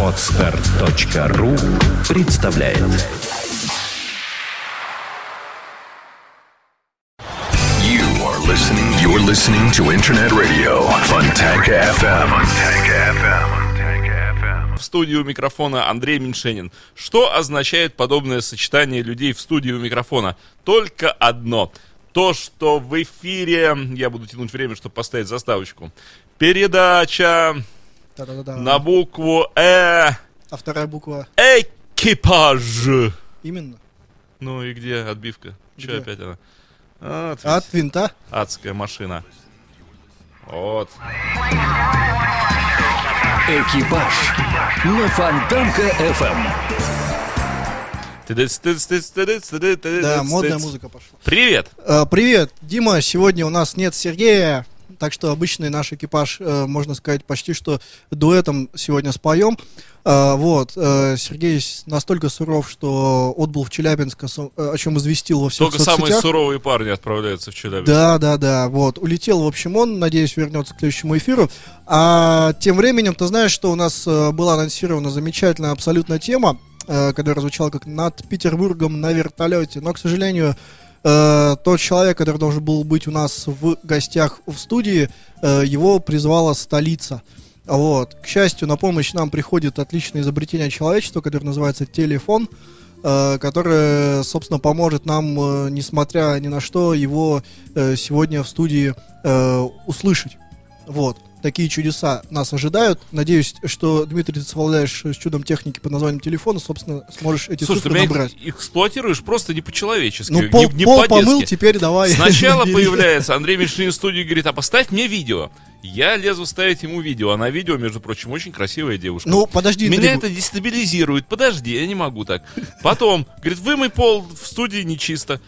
Отстар.ру представляет You are listening. You're listening to Internet Radio Fontanka FM. Fontanka FM. В студии у микрофона Андрей Меньшенин. Что означает подобное сочетание людей в студии у микрофона? Только одно. То, что в эфире... Я буду тянуть время, чтобы поставить заставочку. Передача Да-да-да. на букву Э. А вторая буква Экипаж. именно. Ну и где отбивка? Че Где? опять она? Вот, От винта. адская машина. Вот. Экипаж на Фонтанка FM. Да, Да, модная музыка пошла. Привет. Э, привет, Дима. Сегодня у нас нет Сергея, так что обычный наш экипаж, э, можно сказать, почти что дуэтом сегодня споем. Э, вот, э, Сергей настолько суров, что отбыл в Челябинск, о чем известил во всех Только самые соцсетях. суровые парни отправляются в Челябинск. Да, да, да, вот. Улетел, в общем, он, надеюсь, вернется к следующему эфиру. А тем временем, ты знаешь, что у нас была анонсирована замечательная абсолютно тема, которая звучала как «Над Петербургом на вертолете». Но, к сожалению, э, тот человек, который должен был быть у нас в гостях в студии, э, его призвала столица. Вот. К счастью, на помощь нам приходит отличное изобретение человечества, которое называется телефон, э, которое, собственно, поможет нам, э, несмотря ни на что, его э, сегодня в студии э, услышать. Вот. Такие чудеса нас ожидают. Надеюсь, что, Дмитрий, ты совладаешь с чудом техники под названием телефона, собственно, сможешь эти Слушай, ты цифры меня набрать. их эксплуатируешь просто не по-человечески, Ну, не, пол, не пол по-детски. помыл, теперь давай. Сначала появляется Андрей Мишин в студии и говорит, а поставь мне видео. Я лезу ставить ему видео, а на видео, между прочим, очень красивая девушка. Ну, подожди, Меня интригу. это дестабилизирует. Подожди, я не могу так. Потом, говорит, вымой пол в студии нечисто.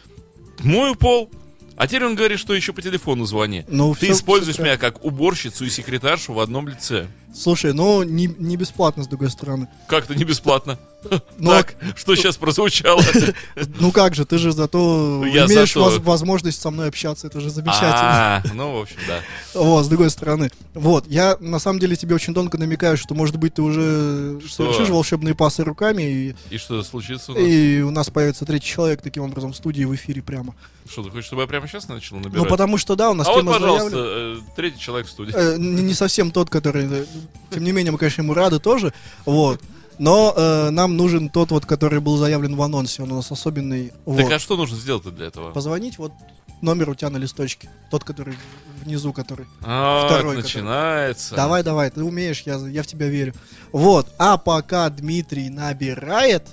Мою пол. А теперь он говорит, что еще по телефону звони. Ну, Ты всё- используешь всё меня как уборщицу и секретаршу в одном лице. Слушай, ну, не, не бесплатно, с другой стороны. Как-то не бесплатно. Ну, так, что сейчас прозвучало? Ну как же, ты же зато имеешь возможность со мной общаться, это же замечательно. А, ну, в общем, да. Вот, с другой стороны. Вот, я на самом деле тебе очень тонко намекаю, что, может быть, ты уже совершишь волшебные пасы руками, и, что случится и у нас появится третий человек таким образом в студии в эфире прямо. Что, ты хочешь, чтобы я прямо сейчас начал набирать? Ну, потому что, да, у нас а вот, тема пожалуйста, заявлена. э, третий человек в студии. Э, не, не совсем тот, который... Тем не менее, мы, конечно, ему рады тоже. Вот. Но э, нам нужен тот вот, который был заявлен в анонсе. Он у нас особенный. Вот. Так а что нужно сделать для этого? Позвонить, вот номер у тебя на листочке. Тот, который внизу, который. А, второй, начинается. Давай, давай, ты умеешь, я, я в тебя верю. Вот. А пока Дмитрий набирает,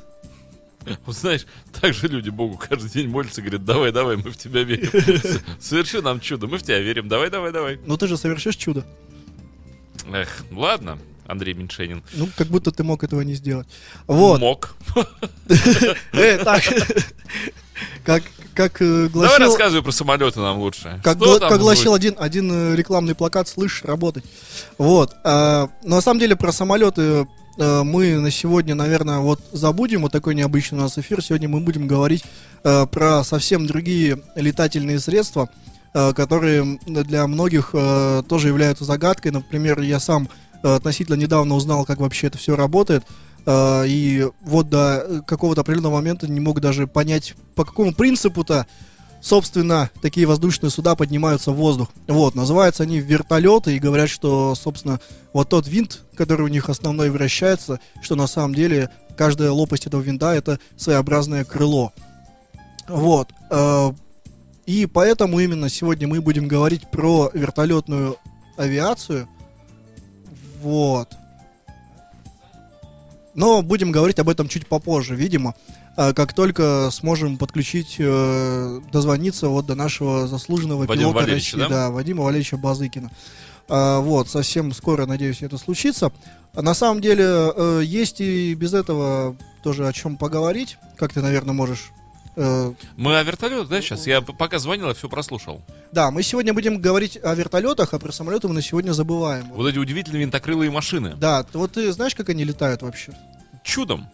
Вот знаешь, так же люди Богу каждый день молятся, говорят, давай, давай, мы в тебя верим. Соверши нам чудо, мы в тебя верим, давай, давай, давай. ну ты же совершишь чудо. Эх, ладно, Андрей Меньшенин. Ну, как будто ты мог этого не сделать. Вот. Мог. Э, так. Как, как э, Давай гласил... рассказывай про самолеты нам лучше. Как, гла- как гласил один, один э, рекламный плакат, слышь, работать. Вот. но на самом деле про самолеты э, мы на сегодня, наверное, вот забудем. Вот такой необычный у нас эфир. Сегодня мы будем говорить э, про совсем другие летательные средства, э, которые для многих э, тоже являются загадкой. Например, я сам э, относительно недавно узнал, как вообще это все работает. Э, И вот до э, какого-то определенного момента не мог даже понять, по какому принципу-то собственно, такие воздушные суда поднимаются в воздух. Вот, называются они вертолеты и говорят, что, собственно, вот тот винт, который у них основной вращается, что на самом деле каждая лопасть этого винта это своеобразное крыло. Вот. Э, И поэтому именно сегодня мы будем говорить про вертолетную авиацию. Вот. Но будем говорить об этом чуть попозже, видимо. А, Как только сможем подключить, э, дозвониться вот до нашего заслуженного Вадима пилота Валерьевича, России, да? да, Вадима Валерьевича Базыкина. А, вот, совсем скоро, надеюсь, это случится. На самом деле, э, есть и без этого тоже о чем поговорить, как ты, наверное, можешь. Э, Мы о вертолете, да, сейчас? Я пока звонил, я все прослушал. Да, мы сегодня будем говорить о вертолетах, а про самолеты мы на сегодня забываем. Вот эти удивительные винтокрылые машины. Да, вот ты знаешь, как они летают вообще? Чудом.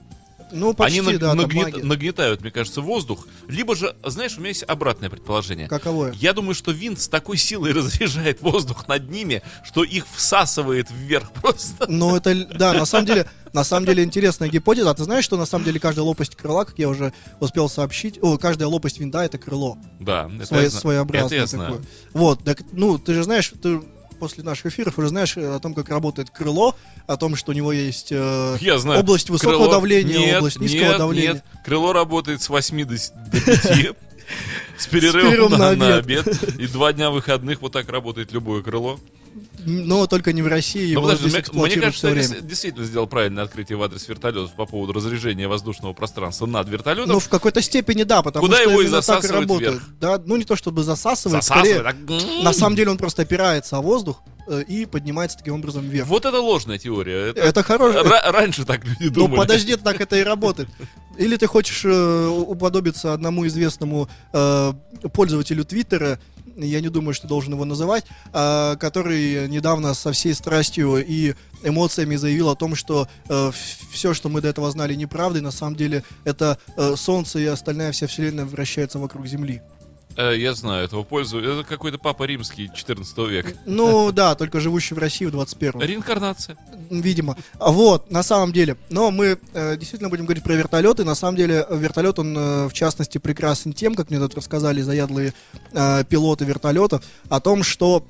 Ну, почти, Они да, нагнет- нагнетают, мне кажется, воздух. Либо же, знаешь, у меня есть обратное предположение. Каковое? Я думаю, что винт с такой силой разряжает воздух над ними, что их всасывает вверх просто. Ну, это, да, на самом деле, на самом деле интересная гипотеза. А ты знаешь, что на самом деле каждая лопасть крыла, как я уже успел сообщить, о, каждая лопасть винта это крыло. Да, это Свое- я зна- своеобразное Это я такое. знаю. Вот, так, ну, ты же знаешь, ты после наших эфиров уже знаешь э, о том, как работает крыло, о том, что у него есть э, Я знаю. область высокого Крыло- давления, Нет, область низкого нет, давления. Нет, крыло работает с 8 до, до 5. С перерывом, перерывом на, на на обед. И два дня выходных вот так работает любое крыло. Но только не в России, Ну, его подожди, здесь мне, мне кажется, я время. дес- действительно сделал правильное открытие в адрес вертолетов по поводу разряжения воздушного пространства над вертолетом. Ну, в какой-то степени да, потому Куда что его и так и работает. вверх. Да, ну не то чтобы засасывает, Засасывает, скорее, так. на самом деле он просто опирается о воздух и поднимается таким образом вверх. Вот это ложная теория. Это- Это хорошо. Ра- раньше так люди Ну думали. подожди, так это и работает. Или ты хочешь э, уподобиться одному известному э, пользователю Твиттера, я не думаю, что должен его называть, э, который недавно со всей страстью и эмоциями заявил о том, что все, что мы до этого знали, неправда, и на самом деле это э, Солнце и остальная вся Вселенная вращается вокруг Земли. Э, Я знаю этого пользу. Это какой-то папа римский 14 века. Ну да, только живущий в России в 21 Реинкарнация. видимо. Вот, на самом деле. Но мы э, действительно будем говорить про вертолеты. На самом деле, вертолет, он, э, в частности, прекрасен тем, как мне тут рассказали заядлые э, пилоты вертолетов, о том, что,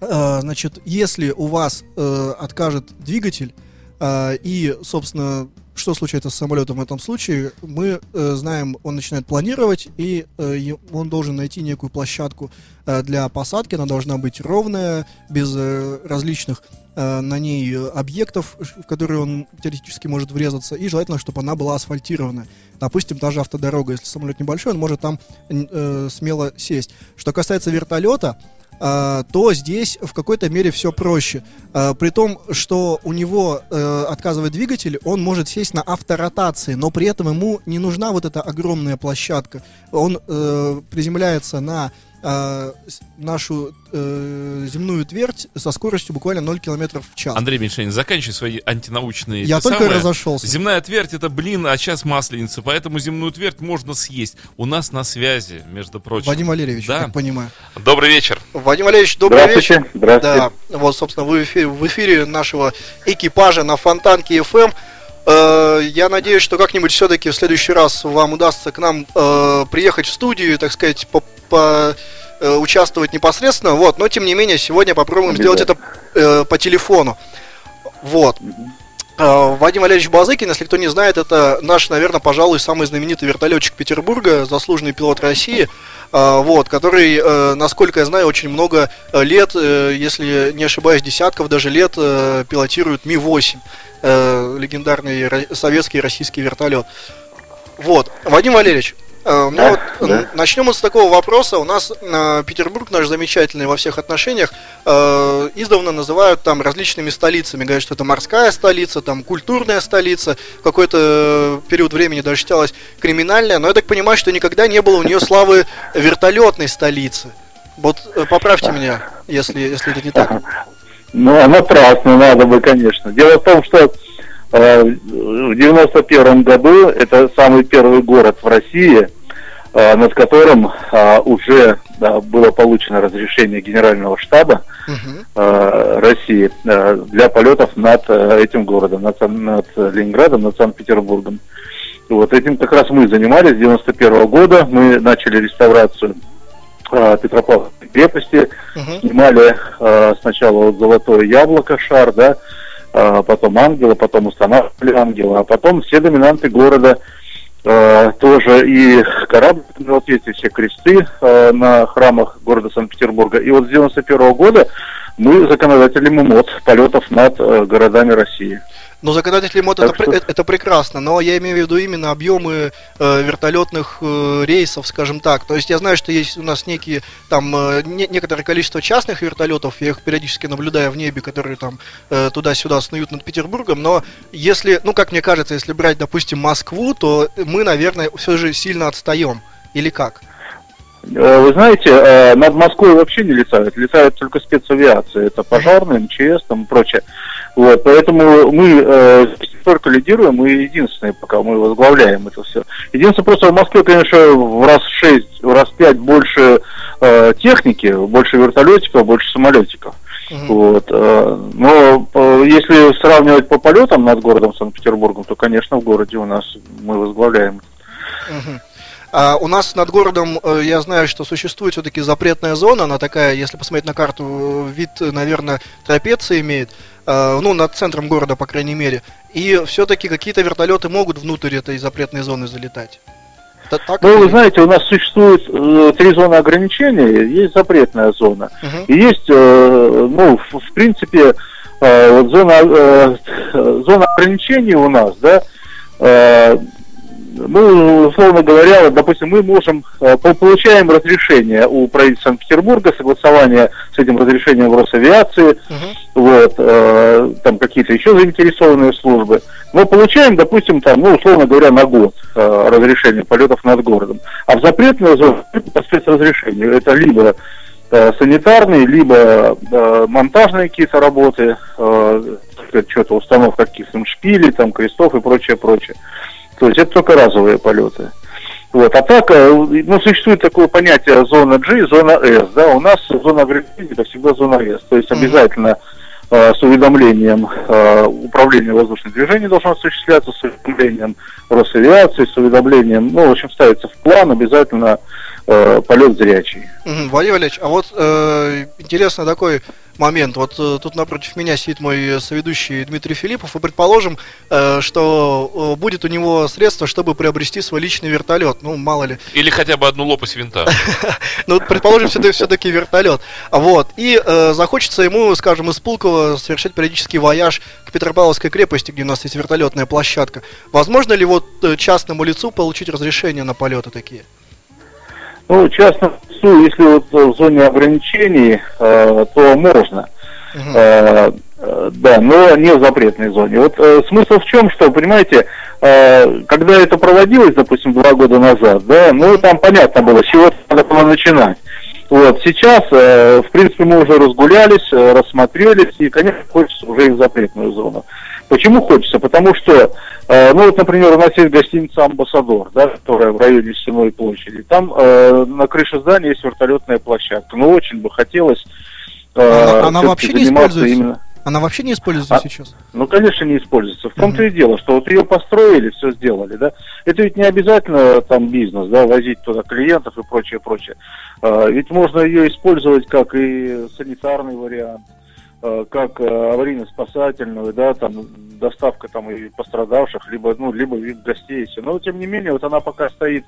э, значит, если у вас э, откажет двигатель, э, и, собственно, что случается с самолетом в этом случае, мы э, знаем, он начинает планировать, и э, он должен найти некую площадку э, для посадки. Она должна быть ровная, без э, различных э, на ней объектов, в которые он теоретически может врезаться, и желательно, чтобы она была асфальтированная. Допустим, та же автодорога, если самолет небольшой, он может там э, смело сесть. Что касается вертолета, то здесь в какой-то мере все проще. Э, При том, что у него э, отказывает двигатель, он может сесть на авторотации, но при этом ему не нужна вот эта огромная площадка. Он э, приземляется на э, нашу э, земную твердь со скоростью буквально 0 км в час. Андрей Меньшенин, заканчивай свои антинаучные Я только самые. разошелся. Земная твердь это блин, а сейчас масленица, поэтому земную твердь можно съесть. У нас на связи, между прочим. Вадим Валерьевич, Да. я так понимаю. Добрый вечер. Вадим Валерьевич, добрый вечер. Здравствуйте. Здравствуйте. Да, вот, собственно, вы в эфире, в эфире нашего экипажа на Фонтанке FM. Э, Я надеюсь, что как-нибудь все-таки в следующий раз вам удастся к нам э, приехать в студию, так сказать, по, по- э, участвовать непосредственно. Вот, но тем не менее, сегодня попробуем сделать это э, по телефону. Вот. Э, Вадим Валерьевич Базыкин, если кто не знает, это наш, наверное, пожалуй, самый знаменитый вертолетчик Петербурга, заслуженный пилот России, э, вот, который, э, насколько я знаю, очень много э, лет, э, если не ошибаюсь, десятков даже лет э, пилотирует Ми-8, э, легендарный советский и российский вертолет. Вот, Вадим Валерьевич, э, ну Да, вот, да. н- начнем с такого вопроса. У нас э, Петербург наш замечательный во всех отношениях э, издавна называют там различными столицами. Говорят, что это морская столица, там культурная столица. В какой-то э, период времени даже считалась криминальная. Но я так понимаю, что никогда не было у нее славы вертолетной столицы. Вот э, поправьте меня, если, если это не так. Ну, напрасно надо бы, конечно. Дело в том, что э, в 91 году это самый первый город в России, э, над которым э, уже было получено разрешение Генерального штаба э, России э, для полетов над э, этим городом, над, над Ленинградом, над Санкт-Петербургом. Вот этим как раз мы занимались с 91 года. Мы начали реставрацию э, Петропавловской крепости, Мгм. снимали э, сначала вот золотое яблоко, шар, да, э, потом ангела, потом устанавливали ангела, а потом все доминанты города э, тоже и корабль, вот эти все кресты э, на храмах города Санкт-Петербурга. И вот с 91 года мы законодатели МОД полетов над э, городами России. Ну, законодатель МОД это, что- это, это прекрасно, но я имею в виду именно объемы э, вертолетных э, рейсов, скажем так. То есть я знаю, что есть у нас некие там э, не- некоторое количество частных вертолетов, я их периодически наблюдаю в небе, которые там э, туда-сюда снуют над Петербургом, но если, ну, как мне кажется, если брать, допустим, Москву, то мы, наверное, все же сильно отстаем. Или как? Э, Вы знаете, э, над Москвой вообще не летают, летают только спецавиация, это пожарные, МЧС там и прочее. Вот, поэтому мы э, только лидируем, мы единственные, пока мы возглавляем это все. Единственное, просто в Москве, конечно, в раз шесть, в раз пять больше э, техники, больше вертолетиков, больше самолетиков. Uh-huh. Вот, э, но э, если сравнивать по полетам над городом Санкт-Петербургом, то, конечно, в городе у нас мы возглавляем. Uh-huh. А у нас над городом, э, я знаю, что существует все-таки запретная зона, она такая, если посмотреть на карту, вид, наверное, трапеции имеет, э, ну, над центром города, по крайней мере. И все-таки какие-то вертолеты могут внутрь этой запретной зоны залетать. Так, ну, вы знаете, у нас существует э, три зоны ограничения, есть запретная зона. Uh-huh. И есть, э, ну, в, в принципе, э, вот зона, э, зона ограничений у нас, да, э, ну, условно говоря, допустим, мы можем, э, получаем разрешение у правительства Санкт-Петербурга, согласование с этим разрешением в Росавиации, uh-huh. вот, э, там какие-то еще заинтересованные службы. Мы получаем, допустим, там, ну, условно говоря, на год э, разрешение полетов над городом. А в запретную зону по спецразрешению это либо э, санитарные, либо э, монтажные какие-то работы, э, что-то установка каких-то шпилей, там, крестов и прочее, прочее. То есть это только разовые полеты. Вот. А так, э, ну, существует такое понятие зона G, зона S, да, у нас зона ограничения это всегда зона S, то есть обязательно э, с уведомлением э, управления воздушным движением должно осуществляться, с уведомлением Росавиации, с уведомлением, ну, в общем, ставится в план обязательно э, полет зрячий. Угу, Валерий Валерьевич, а вот э, интересно такой момент. Вот э, тут напротив меня сидит мой соведущий Дмитрий Филиппов, и предположим, э, что э, будет у него средства, чтобы приобрести свой личный вертолет. Ну, мало ли. Или хотя бы одну лопасть винта. Ну, предположим, все-таки вертолет. Вот. И захочется ему, скажем, из Пулково совершать периодический вояж к Петропавловской крепости, где у нас есть вертолетная площадка. Возможно ли вот частному лицу получить разрешение на полеты такие? Ну, частному лицу, если вот в зоне ограничений, э, то можно. Э, э, да, но не в запретной зоне. Вот э, смысл в чем, что, понимаете, э, когда это проводилось, допустим, два года назад, да, ну там понятно было, с чего надо было начинать. Вот, сейчас, э, в принципе, мы уже разгулялись, рассмотрелись, и, конечно, хочется уже и в запретную зону. Почему хочется? Потому что, ну вот, например, у нас есть гостиница «Амбассадор», да, которая в районе Стеной площади. Там э, на крыше здания есть вертолетная площадка. Ну, очень бы хотелось э, Она, она вообще не используется? Именно... Она вообще не используется а, сейчас? Ну, конечно, не используется. В том-то mm-hmm. и дело, что вот ее построили, все сделали, да. Это ведь не обязательно там бизнес, да, возить туда клиентов и прочее, прочее. А, ведь можно ее использовать как и санитарный вариант, Э, как э, аварийно-спасательную, да, там доставка там и пострадавших, либо, ну, либо вид гостей. Но, тем не менее, вот она пока стоит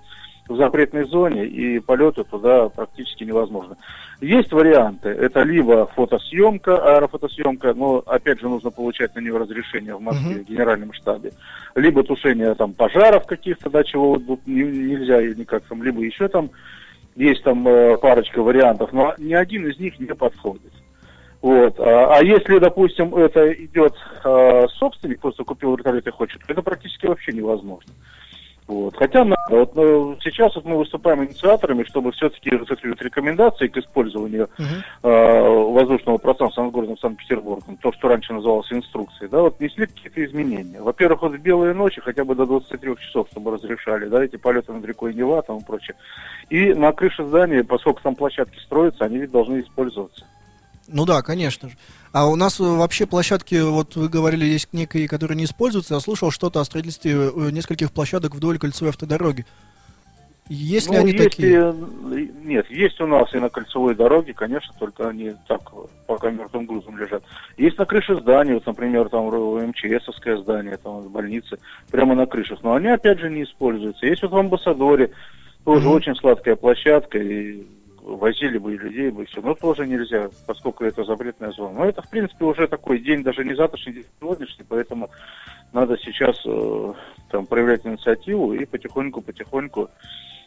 в запретной зоне, и полеты туда практически невозможно. Есть варианты. Это либо фотосъемка, аэрофотосъемка, но, опять же, нужно получать на нее разрешение в Москве, uh-huh. в генеральном штабе. Либо тушение там пожаров каких-то, да, чего вот, нельзя никак там, либо еще там есть там э, парочка вариантов, но ни один из них не подходит. Вот. А, а если, допустим, это идет а, собственник, просто купил вертолет и хочет, это практически вообще невозможно. Вот. Хотя надо. Вот, ну, сейчас вот мы выступаем инициаторами, чтобы все-таки вот эти вот рекомендации к использованию uh-huh. э, воздушного пространства над городом Санкт-Петербургом, то, что раньше называлось инструкцией, да, вот несли какие-то изменения. Во-первых, вот в белые ночи хотя бы до 23 часов, чтобы разрешали, да, эти полеты над рекой Нева там и прочее. И на крыше здания, поскольку там площадки строятся, они ведь должны использоваться. Ну да, конечно же. А у нас э, вообще площадки, вот вы говорили, есть некие, которые не используются. Я слышал что-то о строительстве э, нескольких площадок вдоль кольцевой автодороги. Есть ну, ли они есть такие? И, нет, есть у нас и на кольцевой дороге, конечно, только они так пока мертвым грузом лежат. Есть на крыше здания, вот, например, там МЧСовское здание, там больницы, прямо на крышах. Но они опять же не используются. Есть вот в амбассадоре тоже mm-hmm. очень сладкая площадка, и возили бы и людей бы, все. Но тоже нельзя, поскольку это запретная зона. Но это, в принципе, уже такой день, даже не завтрашний, день сегодняшний, поэтому надо сейчас э, там проявлять инициативу и потихоньку-потихоньку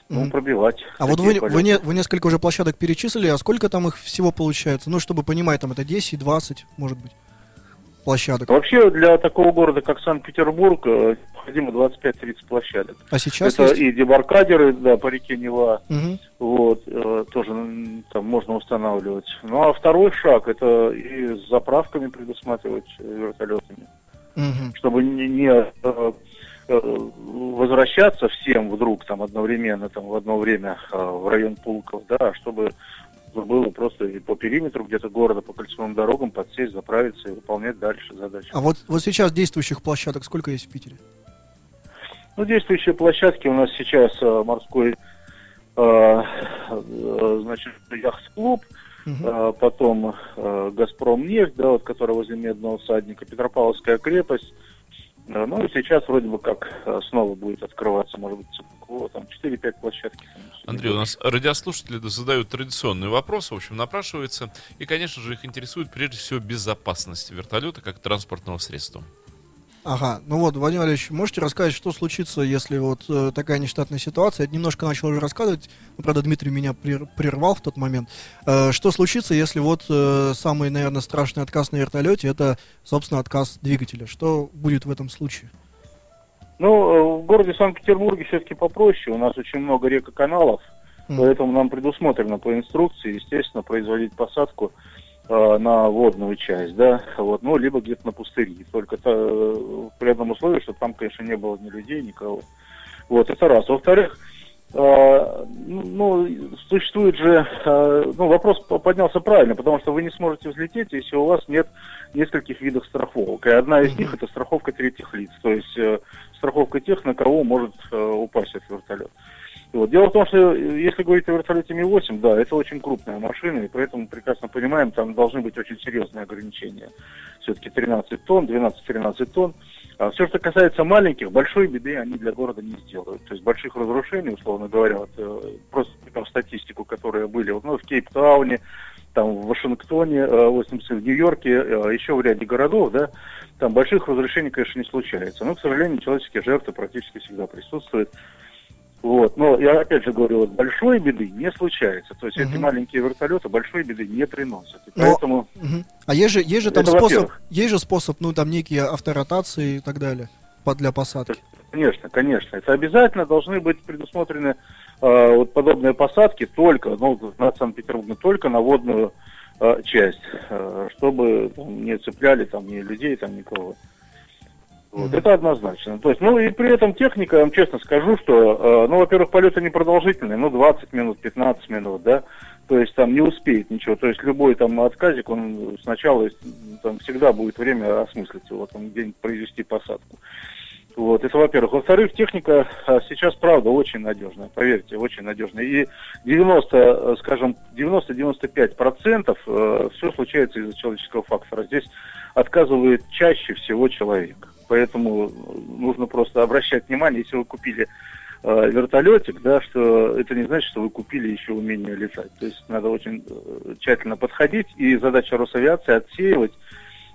ну, пробивать. А вот вы, вы, не, вы несколько уже площадок перечислили, а сколько там их всего получается? Ну, чтобы понимать, там это 10, 20, может быть площадок? Вообще для такого города, как Санкт-Петербург, э, необходимо 25-30 площадок. А сейчас Это есть? и дебаркадеры, да, по реке Нева, угу. вот, э, тоже там можно устанавливать. Ну, а второй шаг, это и с заправками предусматривать вертолетами. Мгм. чтобы не, не, э, э, возвращаться всем вдруг там одновременно там в одно время э, в район Пулков, да, а чтобы было просто по периметру где-то города, по кольцевым дорогам подсесть, заправиться и выполнять дальше задачи. А вот, вот сейчас действующих площадок сколько есть в Питере? Ну, действующие площадки у нас сейчас э, морской, э, э, значит, яхт-клуб, э, потом э, Газпром нефть, да, вот, которая возле Медного всадника, Петропавловская крепость. Э, ну и сейчас вроде бы как э, снова будет открываться, может быть, Цыпкова, там 4-5 площадки. Андрей, у нас радиослушатели задают традиционные вопросы, в общем, напрашивается. И, конечно же, их интересует прежде всего безопасность вертолета как транспортного средства. Ага, ну вот, Владимир Валерьевич, можете рассказать, что случится, если вот э, такая нештатная ситуация? Я немножко начал уже рассказывать, но, правда, Дмитрий меня прер- прервал в тот момент. Э, что случится, если вот э, самый, наверное, страшный отказ на вертолете, это, собственно, отказ двигателя? Что будет в этом случае? Ну, э, в городе Санкт-Петербурге все-таки попроще. У нас очень много рек и каналов, М. поэтому нам предусмотрено по инструкции, естественно, производить посадку на водную часть, да, вот, ну, либо где-то на пустыри. Только то, э, при одном условии, что там, конечно, не было ни людей, никого. Вот, это раз. Во-вторых, э, ну, существует же, э, ну, вопрос по- поднялся правильно, потому что вы не сможете взлететь, если у вас нет нескольких видов страховок. И одна из них это страховка третьих лиц, то есть э, страховка тех, на кого может э, упасть этот вертолет. Вот. Дело в том, что э, если говорить о вертолете Ми-8, да, это очень крупная машина, и поэтому прекрасно понимаем, там должны быть очень серьезные ограничения. Все-таки 13 тонн, 12-13 тонн. А все, что касается маленьких, большой беды они для города не сделают. То есть больших разрушений, условно говоря, вот, э, просто там статистику, которые были вот, ну, в Кейптауне, там в Вашингтоне, э, в Нью-Йорке, еще в ряде городов, да, там больших разрушений, конечно, не случается. Но, к сожалению, человеческие жертвы практически всегда присутствуют. Вот. Но я опять же говорю, вот большой беды не случается. То есть эти Мгм. маленькие вертолеты большой беды не приносят. И Но- поэтому Мгм. А есть же, есть же там Это способ, есть же способ, ну, там некие авторотации и так далее для посадки. Конечно, конечно. Это обязательно должны быть предусмотрены э, вот подобные посадки только, ну, над Санкт-Петербургом, только на водную э, часть, э, чтобы там, не цепляли там ни людей, там никого. Вот. Это однозначно. То есть, ну и при этом техника, я вам честно скажу, что, э, ну, во-первых, полеты непродолжительные, ну, 20 минут, 15 минут, да, то есть там не успеет ничего. То есть любой там отказик, он сначала там всегда будет время осмыслить его, там где-нибудь произвести посадку. Вот, это во-первых. Во-вторых, техника а, сейчас, правда, очень надежная, поверьте, очень надежная. И 90, э, скажем, 90-95% э, все случается из-за человеческого фактора. Здесь отказывает чаще всего человек. Поэтому нужно просто обращать внимание, если вы купили э, вертолетик, да, что это не значит, что вы купили еще умение летать. То есть надо очень э, тщательно подходить, и задача Росавиации отсеивать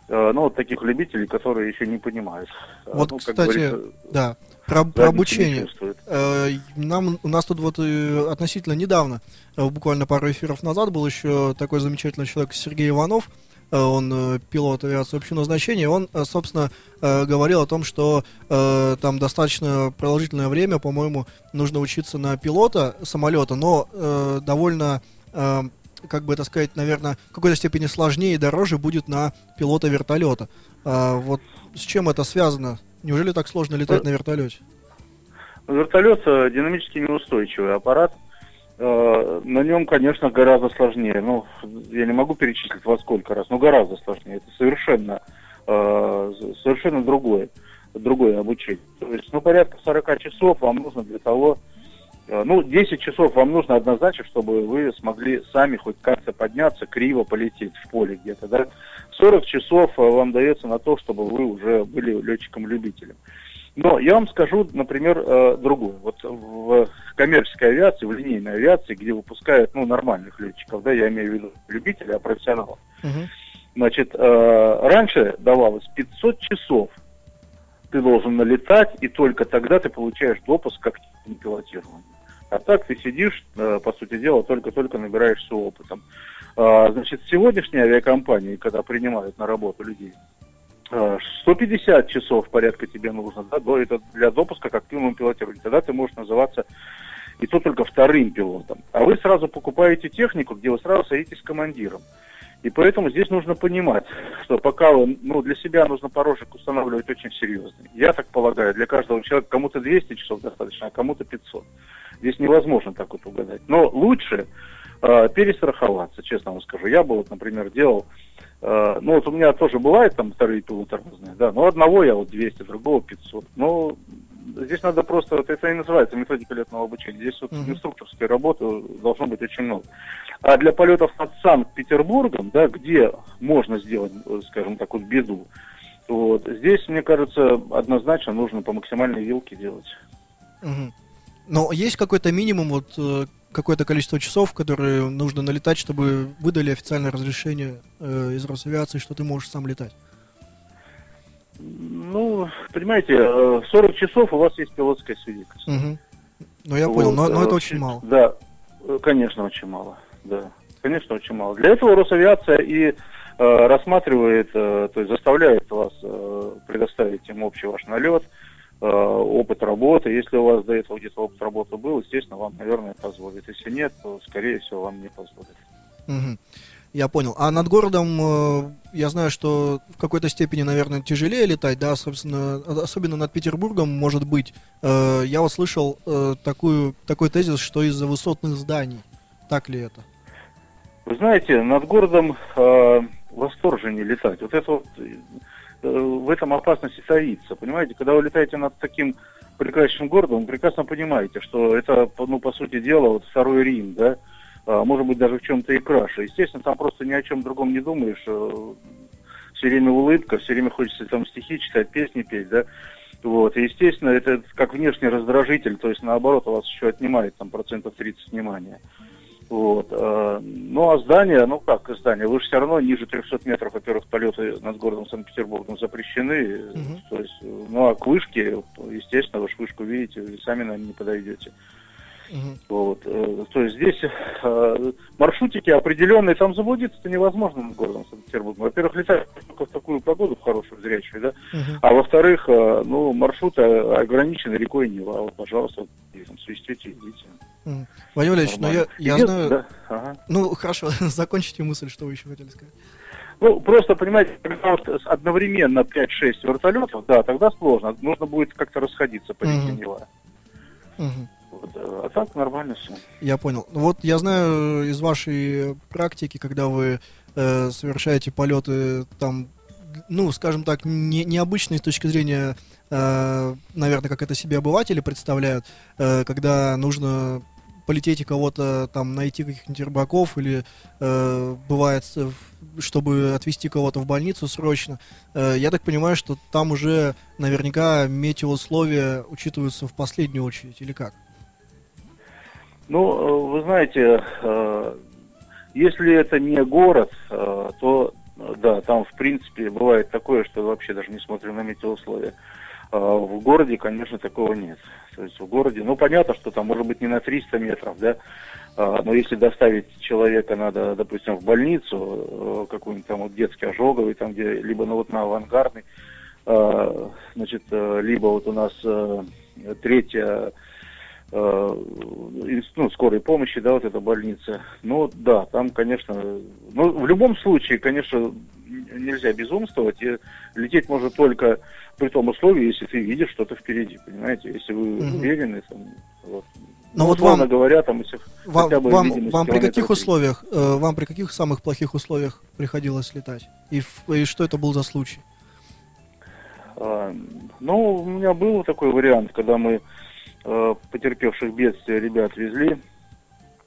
э, ну, вот таких любителей, которые еще не понимают. Э, Вот, ну, кстати, Да, про, про обучение. Э, Нам, у нас тут вот относительно недавно, буквально пару эфиров назад, был еще такой замечательный человек Сергей Иванов, он э, пилот авиации общего назначения, он, э, собственно, э, говорил о том, что э, там достаточно продолжительное время, по-моему, нужно учиться на пилота самолета, но э, довольно, э, как бы это сказать, наверное, в какой-то степени сложнее и дороже будет на пилота вертолета. А вот с чем это связано? Неужели так сложно летать на вертолете? Вертолет э, динамически неустойчивый аппарат. Э, На нем, конечно, гораздо сложнее. Ну, я не могу перечислить во сколько раз, но гораздо сложнее. Это совершенно, э, совершенно другое, другое обучение. То есть, ну, порядка 40 часов вам нужно для того, э, ну, 10 часов вам нужно однозначно, чтобы вы смогли сами хоть как-то подняться, криво полететь в поле где-то, да. 40 часов вам дается на то, чтобы вы уже были летчиком-любителем. Но я вам скажу, например, э, другое. Вот в коммерческой авиации, в линейной авиации, где выпускают ну, нормальных летчиков, да, я имею в виду любителей, а профессионалов, Мгм. Значит, э, раньше давалось 500 часов. Ты должен налетать, и только тогда ты получаешь допуск к активному пилотированию. А так ты сидишь, э, по сути дела, только-только набираешься опытом. А, Значит, сегодняшние авиакомпании, когда принимают на работу людей, 150 часов порядка тебе нужно да, это для допуска к активному пилотированию. Тогда ты можешь называться и то только вторым пилотом. А вы сразу покупаете технику, где вы сразу садитесь с командиром. И поэтому здесь нужно понимать, что пока вы, ну, для себя нужно порожек устанавливать очень серьезный. Я так полагаю, для каждого человека кому-то 200 часов достаточно, а кому-то 500. Здесь невозможно так вот угадать. Но лучше э, перестраховаться, честно вам скажу. Я бы вот, например, делал, э, ну вот у меня тоже бывает там вторые полутормозные, да, но одного я вот 200, другого 500. Но здесь надо просто, вот это и называется методика летного обучения. Здесь вот Мгм. инструкторской работы должно быть очень много. А для полетов над Санкт-Петербургом, да, где можно сделать, э, скажем так, вот беду, вот, здесь, мне кажется, однозначно нужно по максимальной вилке делать. Мгм. Но есть какой-то минимум, вот э, какое-то количество часов, которые нужно налетать, чтобы выдали официальное разрешение э, из Росавиации, что ты можешь сам летать? Ну, понимаете, э, 40 часов у вас есть пилотское свидетельство. Мгм. Ну, я понял, но, Вот, но э, это очень мало. Да, э, конечно, очень мало. Да, конечно, очень мало. Для этого Росавиация и э, рассматривает, э, то есть заставляет вас э, предоставить им общий ваш налет, э, опыт работы. Если у вас до этого где-то опыт работы был, естественно, вам, наверное, позволит. Если нет, то, скорее всего, вам не позволит. Мгм. Я понял. А над городом э, я знаю, что в какой-то степени, наверное, тяжелее летать, да, собственно, а- особенно над Петербургом, может быть. Э, я вот слышал э, такую, такой тезис, что из-за высотных зданий. Так ли это? Вы знаете, над городом э, восторженнее летать. Вот это вот, э, в этом опасность и таится. Понимаете, когда вы летаете над таким прекрасным городом, вы прекрасно понимаете, что это, ну, по сути дела, вот второй Рим, да, А, может быть, даже в чем-то и краше. Естественно, там просто ни о чем другом не думаешь. Все время улыбка, все время хочется там стихи читать, песни петь, да. Вот, и, естественно, это как внешний раздражитель, то есть, наоборот, у вас еще отнимает там процентов 30 внимания. Вот. э, Ну, а здание, ну как здание, вы же все равно ниже 300 метров, во-первых, полеты над городом Санкт-Петербургом запрещены. Мгм. То есть, ну, а к вышке, естественно, вы же вышку видите, вы сами, наверное, не подойдете. Мгм. Вот. э, То есть здесь э, маршрутики определенные, там заблудиться-то невозможно над городом Санкт-Петербургом. Во-первых, летать только в такую погоду, в хорошую, зрячую, да, Мгм. а во-вторых, э, ну, маршруты ограничены рекой Нева. Вот, пожалуйста, свистите, идите. Мгм. Владимир Валерьевич, ну я, я Идет, знаю... да, ага. Ну, хорошо, закончите мысль, что вы еще хотели сказать. Ну, просто, понимаете, когда вот одновременно 5-6 вертолетов, да, тогда сложно. Нужно будет как-то расходиться по реке Мгм. Нева. Мгм. Вот, э, а так нормально все. Я понял. Ну Вот я знаю из вашей практики, когда вы э, совершаете полеты там, ну, скажем так, не, необычные с точки зрения, э, наверное, как это себе обыватели представляют, э, когда нужно полететь и кого-то там найти каких-нибудь рыбаков или э, бывает, э, чтобы отвезти кого-то в больницу срочно. Э, я так понимаю, что там уже наверняка метеоусловия учитываются в последнюю очередь, или как? Ну, э, вы знаете, э, если это не город, э, то да, там в принципе бывает такое, что вообще даже не смотрим на метеоусловия. В городе, конечно, такого нет. То есть в городе, ну понятно, что там может быть не на 300 метров, да, но если доставить человека надо, допустим, в больницу, какую-нибудь там вот детский ожоговый, там где, либо ну вот на авангардный, значит, либо вот у нас третья ну, скорой помощи, да, вот эта больница. Ну, да, там, конечно, ну, в любом случае, конечно, нельзя безумствовать, и лететь можно только при том условии, если ты видишь что-то впереди, понимаете, если вы уверены, там, вот. Но Ну, вот вам- говоря, там, если Вам, хотя бы вам, вам при каких условиях, э, вам при каких самых плохих условиях приходилось летать? И, и что это был за случай? А, Ну, у меня был такой вариант, когда мы э, потерпевших бедствия ребят везли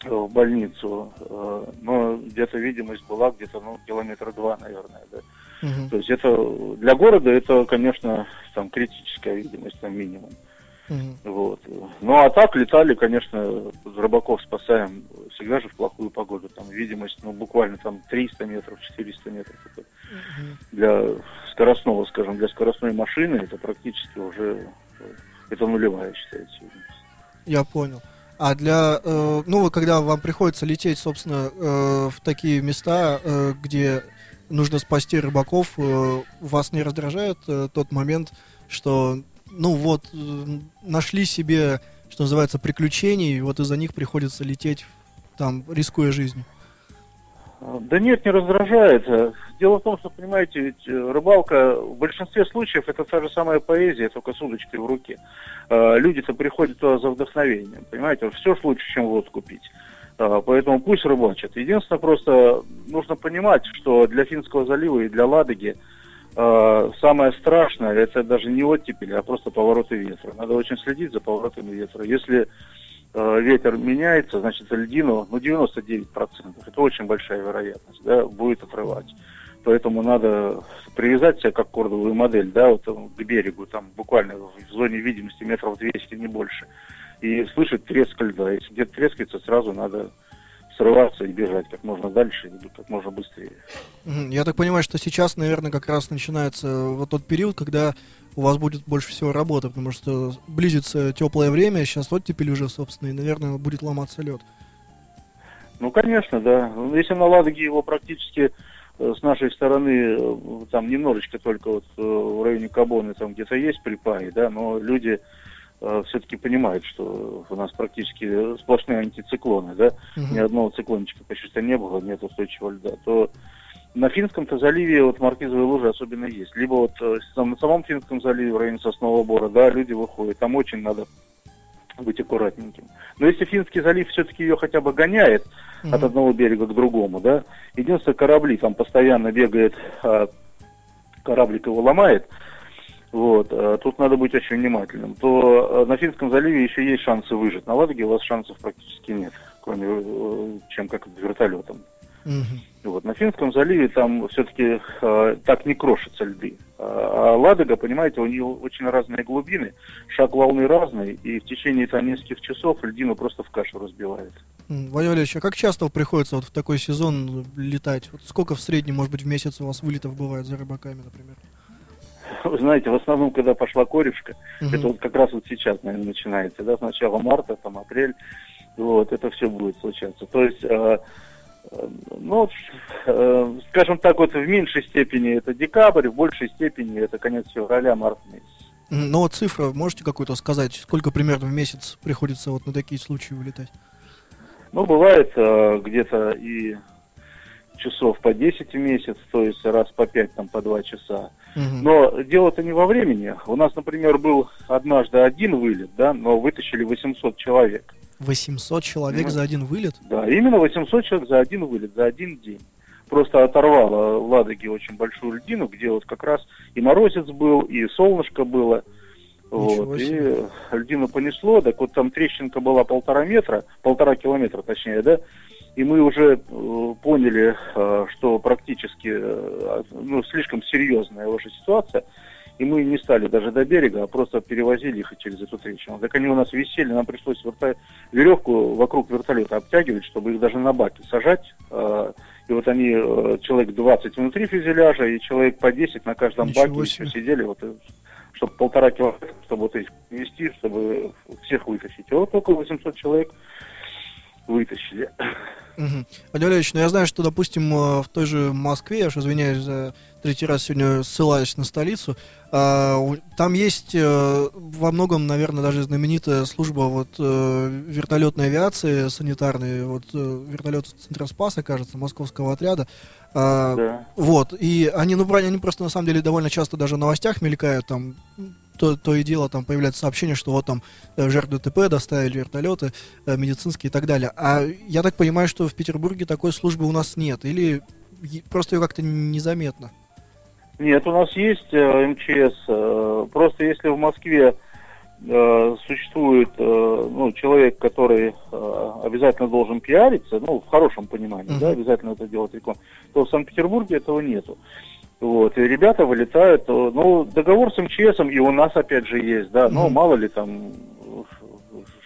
э, в больницу, э, но где-то видимость была где-то, ну, километра два, наверное, да. Мгм. То есть это для города это, конечно, там критическая видимость, там минимум. Мгм. Вот. Ну а так летали, конечно, рыбаков спасаем всегда же в плохую погоду. Там видимость, ну, буквально там 300 метров, 400 метров. Это Мгм. для скоростного, скажем, для скоростной машины это практически уже э, это нулевая считается. Я понял. А для, э, ну, когда вам приходится лететь, собственно, э, в такие места, э, где нужно спасти рыбаков, э, вас не раздражает э, тот момент, что, ну вот, э, нашли себе, что называется, приключений, и вот из-за них приходится лететь, там, рискуя жизнью? Да нет, не раздражает. Дело в том, что, понимаете, ведь э, рыбалка в большинстве случаев это та же самая поэзия, только с удочкой в руке. Э, люди-то приходят туда за вдохновением, понимаете, все ж лучше, чем вот купить. Э, поэтому пусть рыбачат. Единственное, просто нужно понимать, что для Финского залива и для Ладоги самое страшное, это даже не оттепель, а просто повороты ветра. Надо очень следить за поворотами ветра. Если ветер меняется, значит, льдину, ну, 99%, это очень большая вероятность, да, будет отрывать. Поэтому надо привязать себя как кордовую модель, да, вот к берегу, там буквально в зоне видимости метров 200, не больше. И слышать треск льда. Если где-то трескается, сразу надо срываться и бежать как можно дальше как можно быстрее. Я так понимаю, что сейчас, наверное, как раз начинается вот тот период, когда у вас будет больше всего работы, потому что близится теплое время, сейчас оттепель уже, собственно, и, наверное, будет ломаться лед. Ну, конечно, да. Если на Ладоге его практически э, с нашей стороны, э, там немножечко только вот э, в районе Кабоны там где-то есть припаи, да, но люди все-таки понимают, что у нас практически сплошные антициклоны, да, угу. ни одного циклончика почти не было, нет устойчивого льда, то на Финском-то заливе вот маркизовые лужи особенно есть. Либо вот э, на самом Финском заливе в районе Соснового Бора, да, люди выходят. Там очень надо быть аккуратненьким. Но если Финский залив все-таки ее хотя бы гоняет mm-hmm. от одного берега к другому, да, единственное, корабли там постоянно бегает, а кораблик его ломает, вот, а тут надо быть очень внимательным, то э, на Финском заливе еще есть шансы выжить. На Ладоге у вас шансов практически нет, кроме э, чем как вертолетом. Угу. Вот. На Финском заливе там все-таки э, так не крошатся льды. А, а Ладога, понимаете, у нее очень разные глубины, шаг волны разный, и в течение там нескольких часов льдину просто в кашу разбивает. Владимир Валерьевич, а как часто приходится вот в такой сезон летать? Вот сколько в среднем, может быть, в месяц у вас вылетов бывает за рыбаками, например? Вы знаете, в основном, когда пошла корюшка, угу. это вот как раз вот сейчас, наверное, начинается, да, с начала марта, там, апрель, вот, это все будет случаться. То есть... Э, ну, э, скажем так, вот в меньшей степени это декабрь, в большей степени это конец февраля, март месяц. Ну цифра, можете какую-то сказать, сколько примерно в месяц приходится вот на такие случаи вылетать? Ну, бывает э, где-то и часов по 10 в месяц, то есть раз по 5, там, по 2 часа. Угу. Но дело-то не во времени. У нас, например, был однажды один вылет, да, но вытащили 800 человек. 800 человек ну, за один вылет? Да, именно 800 человек за один вылет, за один день. Просто оторвало в Ладоге очень большую льдину, где вот как раз и морозец был, и солнышко было. Вот, и льдину понесло, так вот там трещинка была полтора метра, полтора километра точнее, да, и мы уже э, поняли, э, что практически э, ну, слишком серьезная уже ситуация, и мы не стали даже до берега, а просто перевозили их через эту трещину. Так они у нас висели, нам пришлось верта... веревку вокруг вертолета обтягивать, чтобы их даже на баке сажать. А, и вот они, э, человек 20 внутри фюзеляжа, и человек по 10 на каждом Ничего баке еще сидели, вот, э, чтобы полтора километра, чтобы вот их вести, чтобы всех вытащить. И вот около 800 человек вытащили. Угу. Владимир ну я знаю, что, допустим, э, в той же Москве, я уж извиняюсь за третий раз сегодня ссылаюсь на столицу, а, там есть э, во многом, наверное, даже знаменитая служба вот э, вертолетной авиации санитарной, вот вертолет Центроспаса, кажется, московского отряда. Да. Вот, и они, ну, они просто на самом деле довольно часто даже в новостях мелькают, там то, то и дело там появляется сообщение, что вот там э, жертв ДТП доставили вертолеты э, медицинские и так далее. А я так понимаю, что в Петербурге такой службы у нас нет, или просто ее как-то незаметно? Нет, у нас есть э, МЧС. Просто если в Москве существует ну, человек, который обязательно должен пиариться, ну, в хорошем понимании, uh-huh. да, обязательно это делать рекламу, то в Санкт-Петербурге этого нету. Вот, и ребята вылетают, ну, договор с МЧСом и у нас опять же есть, да, но mm-hmm. мало ли там